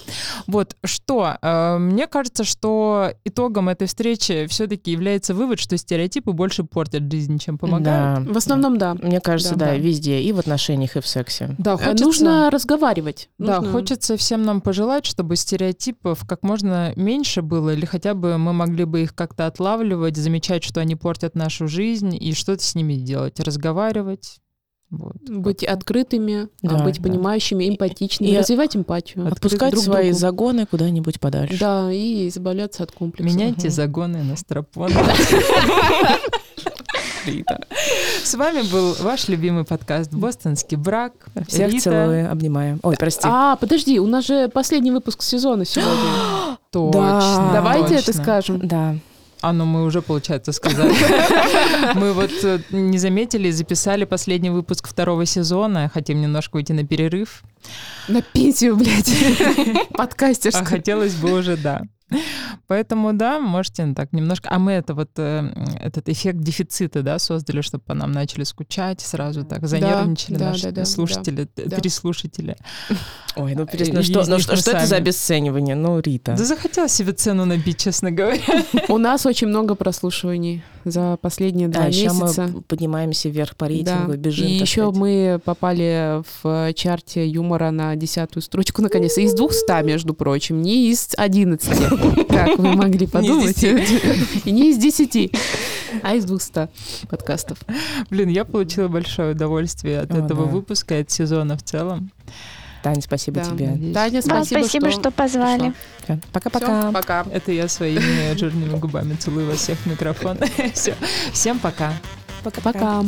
Вот, что, э, мне кажется, что итогом этой встречи все-таки является вывод, что стереотипы больше портят жизнь, чем помогают. Да. В основном, да. Мне кажется, Да. везде, и в отношениях, и в сексе. Да, Э, Нужно разговаривать. Да, Нужно- хочется всем нам пожелать, чтобы стереотипов как можно меньше было, или хотя бы мы могли бы их как-то отлавливать, замечать, что они портят нашу жизнь, и что-то с ними делать, разговаривать. Вот. Быть открытыми, а, Да, быть да. понимающими, эмпатичными, И развивать эмпатию. Отпускать друг свои другу. загоны куда-нибудь подальше. Да, и избавляться от комплексов. Меняйте Мгм. загоны на стропон. С вами был ваш любимый подкаст «Бостонский брак». Всех Рита. целую, обнимаю. Ой, прости. А, подожди, у нас же последний выпуск сезона сегодня. Точно. Давайте это скажем. Да. А, ну мы уже, получается, сказали. Мы вот э, не заметили, записали последний выпуск второго сезона, хотим немножко уйти на перерыв, На пенсию, блядь. а Подкастерскую. хотелось бы уже, да. Поэтому, да, можете так немножко... А мы это вот, э, этот эффект дефицита, да, создали, чтобы по нам начали скучать, сразу так занервничали да, наши да, да, слушатели, да. три слушателя. Ой, ну, перес- И- ну что, ну что, что это за обесценивание? Ну, Рита. Да захотела себе цену набить, честно говоря. У нас очень много прослушиваний за последние два А еще мы месяца. поднимаемся вверх по рейтингу, Да. бежим. И еще сказать. мы попали в чарте юмора на десятую строчку наконец. Из 200, между прочим, не из 11, как вы могли подумать. И не из 10, а из 200 подкастов. Блин, я получила большое удовольствие от этого выпуска, от сезона в целом. Тань, спасибо Да. тебе. Надеюсь. Таня, Да, спасибо, спасибо, что позвали. пришла. Пока-пока. Пока. Это я своими жирными губами целую вас всех в микрофон. Все. Всем пока. Пока.